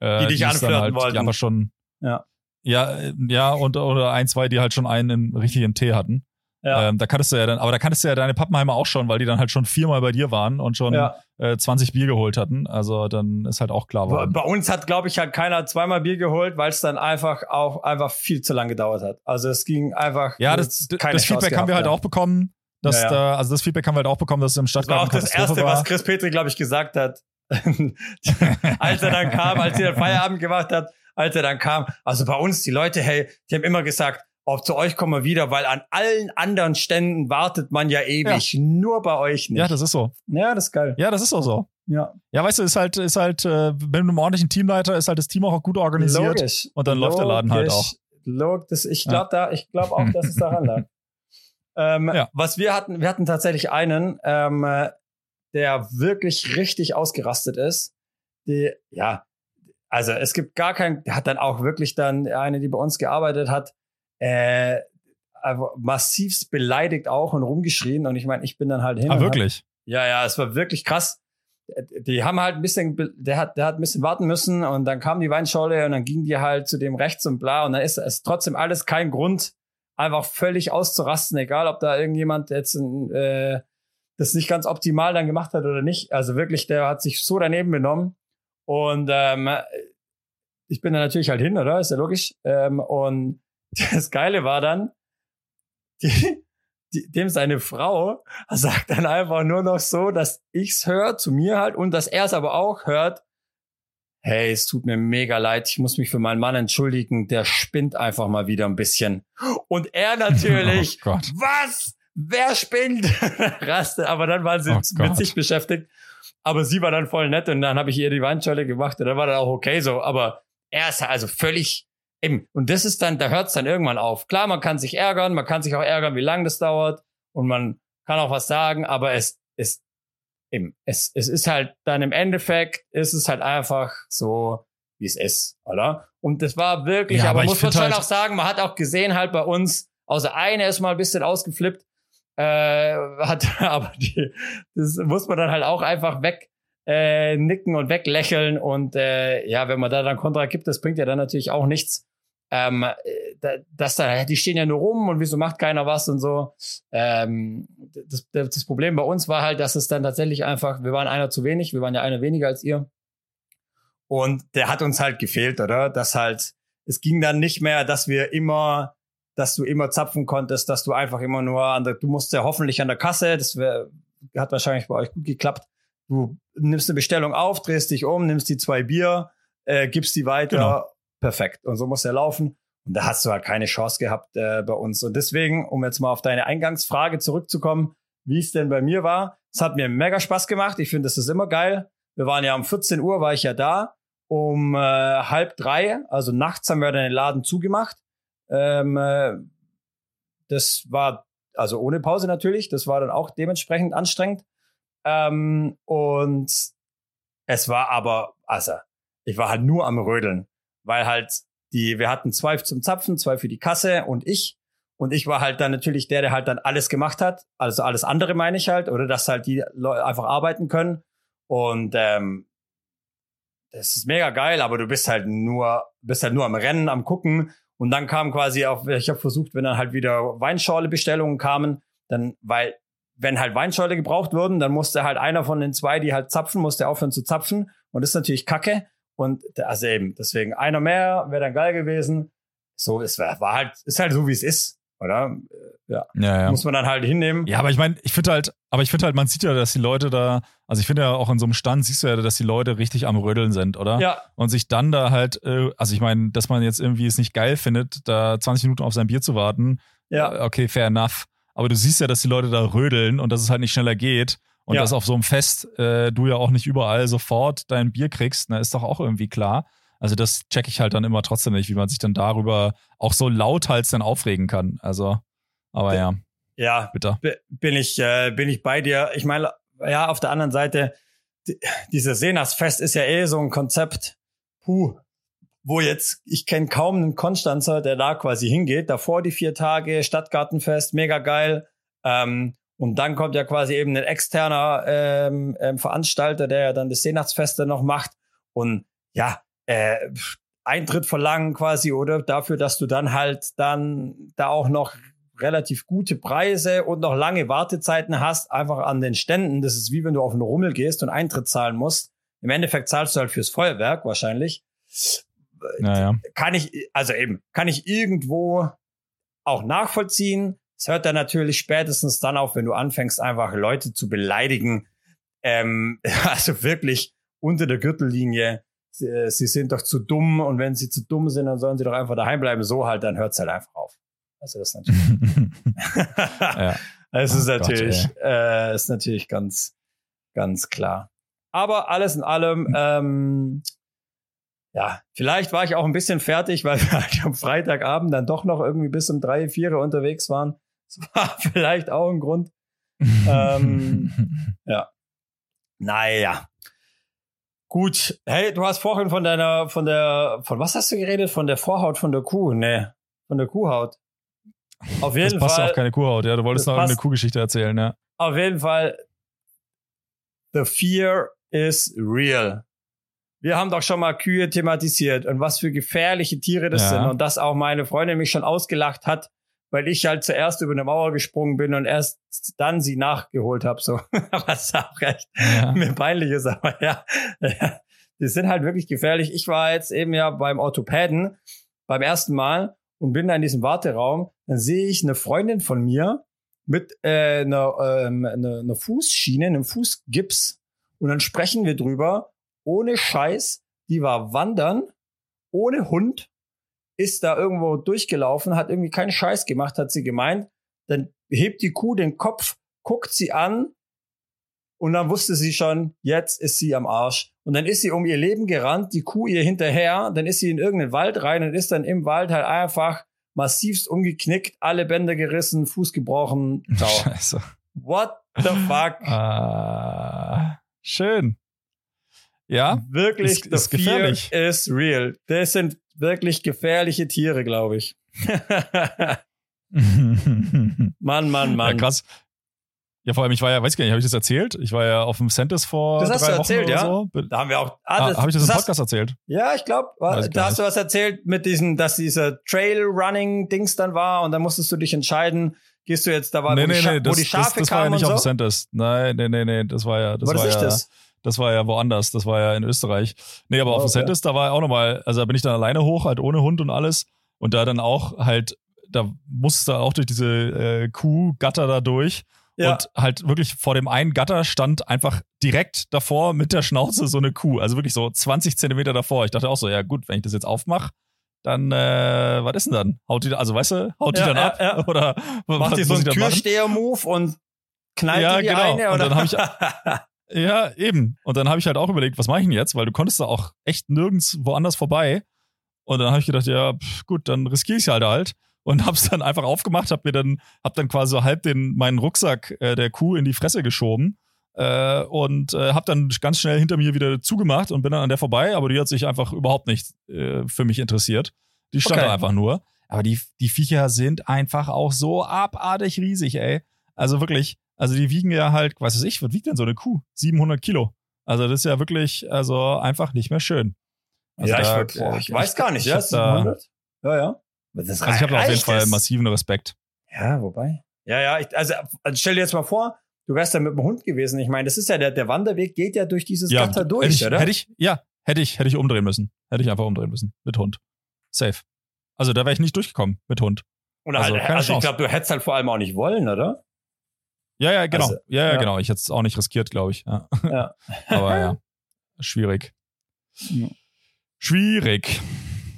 äh, Die dich anflirten halt, wollten. Die einfach schon, Ja. ja, äh, ja, und, oder ein, zwei, die halt schon einen im richtigen Tee hatten. Ja. Ähm, da kanntest du ja dann, aber da kanntest du ja deine Pappenheimer auch schon, weil die dann halt schon viermal bei dir waren und schon ja. äh, 20 Bier geholt hatten. Also dann ist halt auch klar Bei, bei uns hat, glaube ich, halt keiner zweimal Bier geholt, weil es dann einfach auch einfach viel zu lang gedauert hat. Also es ging einfach. Ja, das, das Feedback haben wir halt auch bekommen. Dass Ja, ja. Da, also das Feedback haben wir halt auch bekommen, dass es im Das war Stadtgarten auch das Erste, war. was Chris Petri, glaube ich, gesagt hat. <laughs> als er dann kam, als er den Feierabend gemacht hat, als er dann kam. Also bei uns, die Leute, hey, die haben immer gesagt, auch zu euch kommen wir wieder, weil an allen anderen Ständen wartet man ja ewig. Nur bei euch nicht. ja, das ist so. ja, das ist geil. Ja, das ist auch so. Ja, Ja, weißt du, ist halt, ist halt, äh, mit einem ordentlichen Teamleiter ist halt das Team auch gut organisiert. logisch. Und dann läuft der Laden halt Logisch. Log, das, ich Ja. glaube da, ich glaube auch, dass es daran lag. <laughs> ähm, Ja. Was wir hatten, wir hatten tatsächlich einen, ähm, äh, der wirklich richtig ausgerastet ist. Die, ja, also es gibt gar keinen, der hat dann auch wirklich dann eine, die bei uns gearbeitet hat, äh, massivst beleidigt auch und rumgeschrien. Und ich meine, ich bin dann halt hin. Ah, und hab- wirklich? ja, ja, es war wirklich krass. Die haben halt ein bisschen, der hat, der hat ein bisschen warten müssen und dann kam die Weinschorle und dann ging die halt zu dem rechts und bla und dann ist es trotzdem alles kein Grund, einfach völlig auszurasten, egal ob da irgendjemand jetzt äh, das nicht ganz optimal dann gemacht hat oder nicht. Also wirklich, der hat sich so daneben benommen und ähm, ich bin da natürlich halt hin, oder? Ist ja logisch. Ähm, und <laughs> das Geile war dann, die, die, dem seine Frau sagt dann einfach nur noch so, dass ich's höre zu mir halt und dass er es aber auch hört. Hey, es tut mir mega leid, ich muss mich für meinen Mann entschuldigen, der spinnt einfach mal wieder ein bisschen. Und er natürlich, <laughs> Oh was? Wer spinnt? <laughs> Raste, aber dann waren sie Oh mit Gott. sich beschäftigt. Aber sie war dann voll nett und dann habe ich ihr die Weinschale gemacht und dann war dann auch okay so. Aber er ist also völlig eben. Und das ist dann, da hört es dann irgendwann auf. Klar, man kann sich ärgern, man kann sich auch ärgern, wie lange das dauert und man kann auch was sagen, aber es ist eben, es, es ist halt dann im Endeffekt, ist es halt einfach so, wie es ist, oder? Und das war wirklich, Ja, aber, aber ich muss man schon halt- auch sagen, man hat auch gesehen halt bei uns, außer eine ist mal ein bisschen ausgeflippt, äh, hat <laughs> aber die, das muss man dann halt auch einfach weg äh, nicken und weglächeln und äh, ja, wenn man da dann Kontra gibt, das bringt ja dann natürlich auch nichts. Ähm, äh, da, die stehen ja nur rum und wieso macht keiner was und so. Ähm, das, das Problem bei uns war halt, dass es dann tatsächlich einfach, wir waren einer zu wenig, wir waren ja einer weniger als ihr. Und der hat uns halt gefehlt, oder? Das halt, es ging dann nicht mehr, dass wir immer, dass du immer zapfen konntest, dass du einfach immer nur an der, du musst ja hoffentlich an der Kasse, das wär, hat wahrscheinlich bei euch gut geklappt. Du nimmst eine Bestellung auf, drehst dich um, nimmst die zwei Bier, äh, gibst die weiter, Genau. Perfekt. Und so muss er laufen. Und da hast du halt keine Chance gehabt äh, bei uns. Und deswegen, um jetzt mal auf deine Eingangsfrage zurückzukommen, wie es denn bei mir war, es hat mir mega Spaß gemacht. Ich finde, das ist immer geil. Wir waren ja um 14 Uhr, war ich ja da. um äh, halb drei, also nachts haben wir dann den Laden zugemacht. Ähm, äh, das war also ohne Pause natürlich. Das war dann auch dementsprechend anstrengend. Ähm, und es war aber, also ich war halt nur am Rödeln, weil halt die, wir hatten zwei zum Zapfen, zwei für die Kasse und ich. Und ich war halt dann natürlich der, der halt dann alles gemacht hat. Also alles andere meine ich halt, oder dass halt die Leute einfach arbeiten können. Und ähm, das ist mega geil, aber du bist halt nur, bist halt nur am Rennen, am Gucken. Und dann kam quasi auch, ich habe versucht, wenn dann halt wieder Weinschorle-Bestellungen kamen, dann, weil wenn halt Weinschorle gebraucht wurden, dann musste halt einer von den zwei, die halt zapfen, musste aufhören zu zapfen. Und das ist natürlich Kacke. Und also eben, deswegen einer mehr wäre dann geil gewesen. So, es war, war halt, ist halt so, wie es ist, oder? Ja. Ja, ja. Muss man dann halt hinnehmen. Ja, aber ich meine, ich finde halt, aber ich finde halt, man sieht ja, dass die Leute da, also ich finde ja auch in so einem Stand siehst du ja, dass die Leute richtig am Rödeln sind, oder? Ja. Und sich dann da halt, äh, also ich meine, dass man jetzt irgendwie es nicht geil findet, da 20 Minuten auf sein Bier zu warten. Ja. äh, Okay, fair enough. Aber du siehst ja, dass die Leute da rödeln und dass es halt nicht schneller geht. Und Ja. dass auf so einem Fest äh, du ja auch nicht überall sofort dein Bier kriegst, na, ist doch auch irgendwie klar. Also das check ich halt dann immer trotzdem nicht, wie man sich dann darüber auch so lauthals dann aufregen kann. Also, aber ja, Ja, bitter. bin ich, äh, bin ich bei dir. Ich meine, ja, auf der anderen Seite, die, dieses Senasfest ist ja eh so ein Konzept, puh, wo jetzt, ich kenne kaum einen Konstanzer, der da quasi hingeht. Davor die vier Tage, Stadtgartenfest, mega geil. Ähm, und dann kommt ja quasi eben ein externer ähm, ähm, Veranstalter, der ja dann das Seenachtsfeste noch macht. Und ja, äh, Eintritt verlangen quasi, oder dafür, dass du dann halt dann da auch noch relativ gute Preise und noch lange Wartezeiten hast, einfach an den Ständen. Das ist wie wenn du auf einen Rummel gehst und Eintritt zahlen musst. Im Endeffekt zahlst du halt fürs Feuerwerk wahrscheinlich. Naja. Kann ich, also eben, kann ich irgendwo auch nachvollziehen. Es hört dann natürlich spätestens dann auf, wenn du anfängst, einfach Leute zu beleidigen. Ähm, <laughs> also wirklich unter der Gürtellinie. Sie, äh, sie sind doch zu dumm und wenn sie zu dumm sind, dann sollen sie doch einfach daheim bleiben. So halt, dann hört es halt einfach auf. Also das ist natürlich. <laughs> <laughs> ja. Es ist Oh Gott, natürlich, äh, ist natürlich ganz, ganz klar. Aber alles in allem, ähm, ja, vielleicht war ich auch ein bisschen fertig, weil wir halt am Freitagabend dann doch noch irgendwie bis um drei, vier unterwegs waren. Das war <laughs> vielleicht auch ein Grund. Ähm, <laughs> Naja. Gut. Hey, du hast vorhin von deiner, von der, von was hast du geredet? Von der Vorhaut von der Kuh? Nee, von der Kuhhaut. Auf das jeden passt Fall. auf keine Kuhhaut, ja. Du wolltest Das noch eine. Kuhgeschichte erzählen, ja. auf jeden Fall, the fear is real. Wir haben doch schon mal Kühe thematisiert und was für gefährliche Tiere das Ja. sind und dass auch meine Freundin mich schon ausgelacht hat, weil ich halt zuerst über eine Mauer gesprungen bin und erst dann sie nachgeholt habe. So, <laughs> was auch recht ja. mir peinlich ist, aber ja, ja, die sind halt wirklich gefährlich. Ich war jetzt eben ja beim Orthopäden beim ersten Mal und bin da in diesem Warteraum. Dann sehe ich eine Freundin von mir mit äh, einer, ähm, einer, einer Fußschiene, einem Fußgips und dann sprechen wir drüber. Ohne Scheiß, die war wandern, ohne Hund, ist da irgendwo durchgelaufen, hat irgendwie keinen Scheiß gemacht, hat sie gemeint. Dann hebt die Kuh den Kopf, guckt sie an und dann wusste sie schon, jetzt ist sie am Arsch. Und dann ist sie um ihr Leben gerannt, die Kuh ihr hinterher, dann ist sie in irgendeinen Wald rein und ist dann im Wald halt einfach massivst umgeknickt, alle Bänder gerissen, Fuß gebrochen. <laughs> Ciao. Scheiße. What the fuck? Ah, schön. Ja, Wirklich, Ist- the ist fear gefährlich. is real. Das sind wirklich gefährliche Tiere, glaube ich. <laughs> Mann, Mann, ja, Mann. krass. Ja, vor allem, ich war ja, weiß gar nicht, habe ich das erzählt? Ich war ja auf dem Centis vor Das hast drei du erzählt, ja? so. Da haben wir auch. Ah, habe ich das im hast- Podcast erzählt? Ja, ich glaube, da hast du was erzählt mit diesem, dass dieser Trail-Running-Dings dann war und dann musstest du dich entscheiden, gehst du jetzt da war, nee, wo, die nee, Scha- nee, wo das, die das, Schafe das war ja kamen nicht auf dem Centis. Nein, nee, nee, nee, das war ja, das war das war nicht ja, das? Das war ja woanders. Das war ja in Österreich. Nee, aber Oh, auf dem okay. Centis, da war ja auch nochmal, also da bin ich dann alleine hoch, halt ohne Hund und alles. Und da dann auch halt, da musste auch durch diese äh, Kuhgatter da durch. Ja. Und halt wirklich vor dem einen Gatter stand einfach direkt davor mit der Schnauze so eine Kuh. Also wirklich so 20 Zentimeter davor. Ich dachte auch so, ja gut, wenn ich das jetzt aufmache, dann, äh, was ist denn dann? Haut die, da- also weißt du, haut die Ja, dann ja, ab? ja. <laughs> Oder Macht die so einen? Türsteher-Move und knallt Ja, die, die genau. eine? Und Oder? dann hab ich- <laughs> Ja, eben. Und dann habe ich halt auch überlegt, was mache ich denn jetzt? Weil du konntest da auch echt nirgends woanders vorbei. Und dann habe ich gedacht, ja, pff, gut, dann riskiere ich es halt halt. Und <laughs> hab's dann einfach aufgemacht, hab mir dann, hab dann quasi so halb den, meinen Rucksack äh, der Kuh in die Fresse geschoben. Äh, und äh, hab dann ganz schnell hinter mir wieder zugemacht und bin dann an der vorbei, aber die hat sich einfach überhaupt nicht äh, für mich interessiert. Die stand Okay. da einfach nur. Aber die, die Viecher sind einfach auch so abartig riesig, ey. Also wirklich, also die wiegen ja halt, was weiß ich, was wiegt denn so eine Kuh? 700 Kilo. Also das ist ja wirklich, also einfach nicht mehr schön. Also ja, ich, da- würd, boah, ich ich- weiß gar nicht, ich ja, hab da- 700? Ja, ja. Das Also ich habe da auf jeden Fall es? massiven Respekt. Ja, wobei. Ja, ja, ich, also, also stell dir jetzt mal vor, du wärst da mit dem Hund gewesen. Ich meine, das ist ja der, der Wanderweg geht ja durch dieses Gatter durch, hätte ich, oder? Hätte ich, ja, hätte ich, hätte ich umdrehen müssen. Hätte ich einfach umdrehen müssen. Mit Hund. Safe. Also da wäre ich nicht durchgekommen mit Hund. Oder also halt, also ich glaube, du hättest halt vor allem auch nicht wollen, oder? Ja, ja, genau. Also, ja, ja, ja. genau. Ich hätte es auch nicht riskiert, glaube ich. Ja. Ja. <laughs> Aber ja, schwierig. Schwierig.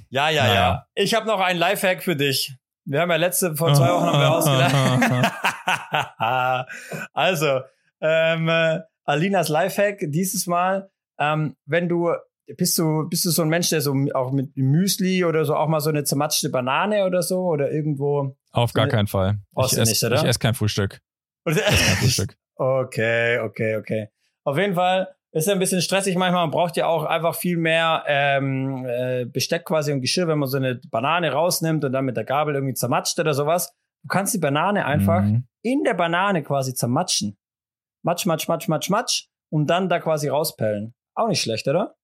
Ja, ja, Naja. ja. Ich habe noch einen Lifehack für dich. Wir haben ja letzte, vor zwei Wochen haben wir ausgeleitet. <laughs> also, ähm, äh, Alinas Lifehack dieses Mal, ähm, wenn du, bist du, bist du so ein Mensch, der so auch mit Müsli oder so auch mal so eine zermatschte Banane oder so oder irgendwo. Auf gar keinen Fall. Ich esse nicht, oder? ich ess kein Frühstück. <laughs> Okay, okay, okay. Auf jeden Fall ist ja ein bisschen stressig manchmal. Man braucht ja auch einfach viel mehr ähm, äh, Besteck quasi und Geschirr, wenn man so eine Banane rausnimmt und dann mit der Gabel irgendwie zermatscht oder sowas. Du kannst die Banane einfach Mhm. in der Banane quasi zermatschen. Matsch, matsch, matsch, matsch, matsch und dann da quasi rauspellen. Auch nicht schlecht, oder?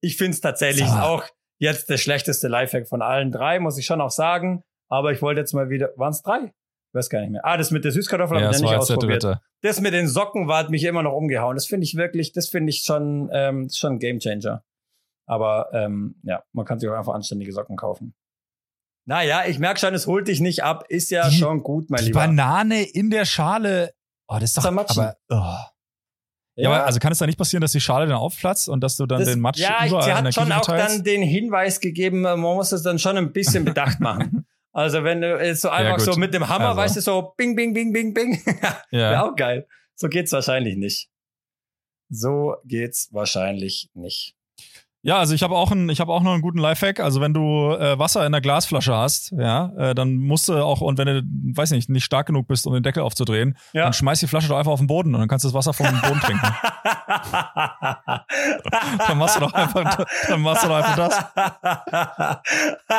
Ich find's tatsächlich Sag mal. auch jetzt der schlechteste Lifehack von allen drei, muss ich schon auch sagen. Aber ich wollte jetzt mal wieder, waren's drei? Ich weiß gar nicht mehr. Ah, das mit der Süßkartoffel Ja, habe ich ja nicht ausprobiert. Das mit den Socken war, hat mich immer noch umgehauen. Das finde ich wirklich, das finde ich schon, ähm, schon ein Gamechanger. Aber ähm, ja, man kann sich auch einfach anständige Socken kaufen. Naja, ich merke schon, es holt dich nicht ab. Ist ja Die- schon gut, mein Die Lieber. Banane in der Schale. Oh, das ist doch, Zermatschen. aber, oh. Ja, aber also kann es da nicht passieren, dass die Schale dann aufplatzt und dass du dann das, den Matsch ja, überall sie hat schon Küche auch verteilst? dann den Hinweis gegeben, man muss es dann schon ein bisschen bedacht machen. <laughs> Also wenn du jetzt so einfach gut. so mit dem Hammer, Also. weißt du, so bing, bing, bing, bing, bing. Wäre <laughs> ja. auch geil. So geht's wahrscheinlich nicht. So geht's wahrscheinlich nicht. Ja, also ich habe auch, einen- ich hab auch noch einen guten Lifehack. Also wenn du äh, Wasser in der Glasflasche hast, ja, äh, dann musst du auch, und wenn du, weiß nicht, nicht stark genug bist, um den Deckel aufzudrehen, Ja. dann schmeiß die Flasche doch einfach auf den Boden und dann kannst du das Wasser vom Boden trinken. <laughs> Dann machst du doch einfach, dann machst du doch einfach das.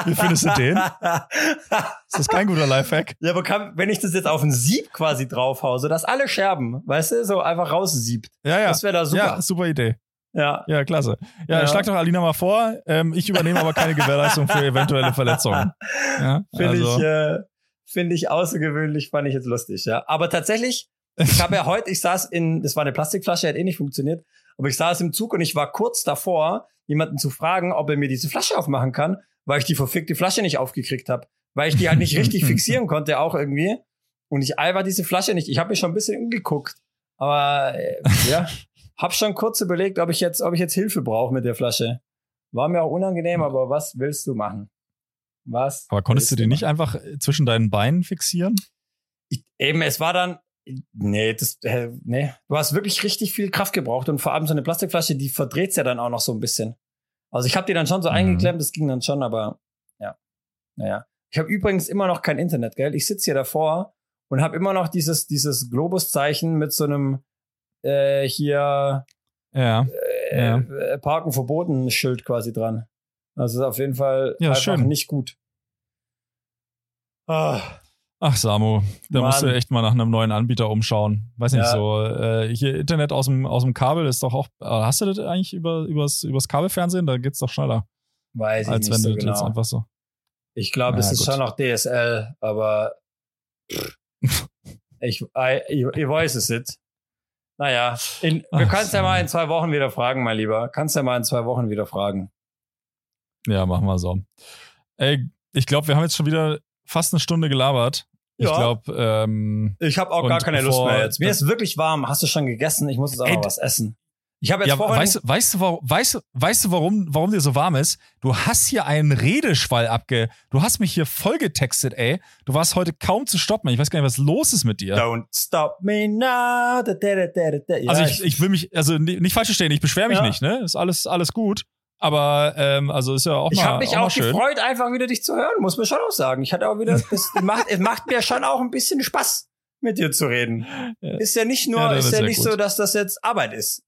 Wie findest du den? Ist das kein guter Lifehack? Ja, aber kann, wenn ich das jetzt auf ein Sieb quasi draufhau, so dass alle Scherben, weißt du, so einfach raussiebt. Ja, ja. Das wäre da super. Ja, super Idee. Ja. Ja, klasse. Ja, Ja. schlag doch Alina mal vor. Ähm, ich übernehme aber keine Gewährleistung für eventuelle <laughs> Verletzungen. Ja, Finde also, ich, äh, finde ich außergewöhnlich, fand ich jetzt lustig, ja. Aber tatsächlich, ich habe ja <laughs> heute, ich saß in, das war eine Plastikflasche, hat eh nicht funktioniert, aber ich saß im Zug und ich war kurz davor, jemanden zu fragen, ob er mir diese Flasche aufmachen kann, weil ich die verfickte Flasche nicht aufgekriegt habe. Weil ich die halt nicht richtig <laughs> fixieren konnte, auch irgendwie. Und ich einfach diese Flasche nicht. Ich habe mir schon ein bisschen umgeguckt. Aber äh, ja, hab schon kurz überlegt, ob ich jetzt, ob ich jetzt Hilfe brauche mit der Flasche. War mir auch unangenehm, aber was willst du machen? Was? aber konntest du die nicht einfach zwischen deinen Beinen fixieren? Ich, eben, es war dann, nee, das, äh, nee, du hast wirklich richtig viel Kraft gebraucht und vor allem so eine Plastikflasche, die verdreht's ja dann auch noch so ein bisschen. Also ich habe die dann schon so Mhm. eingeklemmt, das ging dann schon, aber ja, naja. Ich habe übrigens immer noch kein Internet, gell? Ich sitze hier davor und habe immer noch dieses dieses Globuszeichen mit so einem äh, hier Ja. äh, Ja. äh, Parken verboten Schild quasi dran. Also ist auf jeden Fall Ja, einfach schön. nicht gut. Ah. Ach, Samu, da Mann. musst du echt mal nach einem neuen Anbieter umschauen. Weiß nicht, Ja. so, äh, hier Internet aus dem, aus dem Kabel ist doch auch, äh, hast du das eigentlich über, übers, übers Kabelfernsehen? Da geht's doch schneller, Weiß ich als nicht wenn so du das jetzt genau. einfach so. Ich glaube, es ist gut. schon noch DSL, aber <laughs> ich, ich, ich weiß es nicht. Naja, in, wir können es ja mal in zwei Wochen wieder fragen, mein Lieber. Kannst ja mal in zwei Wochen wieder fragen. Ja, machen wir so. Ey, ich glaube, wir haben jetzt schon wieder fast eine Stunde gelabert. Ich Ja. glaube, ähm, Ich habe auch gar keine Lust mehr jetzt. Mir ist wirklich warm. Hast du schon gegessen? Ich muss jetzt auch Ey, noch was essen. Ich habe jetzt Ja, vorhin. weißt, du- weißt, du, warum, weißt, du- weißt du, warum, warum dir so warm ist? Du hast hier einen Redeschwall abge. Du hast mich hier voll getextet, ey. Du warst heute kaum zu stoppen. Ich weiß gar nicht, was los ist mit dir. Don't stop me now. Da, da, da. Ja, also ich, ich will mich, also ni- nicht falsch verstehen, ich beschwere mich Ja. nicht, ne? Ist alles, alles gut. Aber ähm, also ist ja auch Ich mal, habe mich auch auch gefreut, einfach wieder dich zu hören, muss man schon auch sagen. Ich hatte auch wieder, <laughs> das macht, es macht mir schon auch ein bisschen Spaß, mit dir zu reden. Ist ja nicht nur, Ja, ist ja nicht gut. so, dass das jetzt Arbeit ist.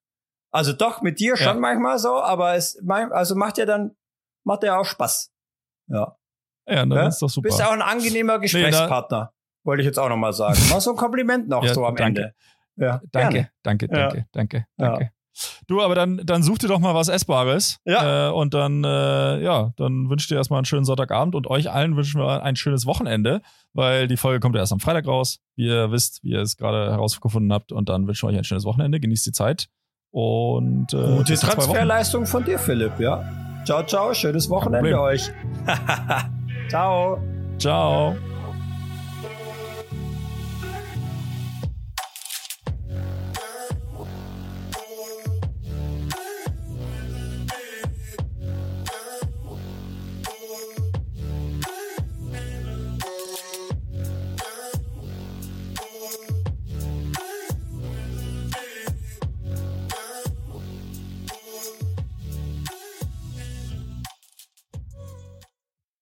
Also doch mit dir Ja. schon manchmal so, aber es, also macht ja dann, macht ja auch Spaß. Ja. Ja, dann Ja? ist doch super. Bist ja auch ein angenehmer Gesprächspartner. Wollte ich jetzt auch nochmal sagen. Mal so ein Kompliment noch Ja, so am danke. Ende. Ja, Danke, danke, Ja. danke, danke, Ja. danke. Du, aber dann, dann such dir doch mal was Essbares. Ja. Äh, und dann, äh, ja, dann wünsche ich dir erstmal einen schönen Sonntagabend und euch allen wünschen wir ein schönes Wochenende, weil die Folge kommt ja erst am Freitag raus. Wie ihr wisst, wie ihr es gerade herausgefunden habt. Und dann wünschen wir euch ein schönes Wochenende. Genießt die Zeit. Und äh, Gute. Transferleistung von dir, Philipp, ja. Ciao, ciao, schönes Wochenende euch. <laughs> ciao. Ciao.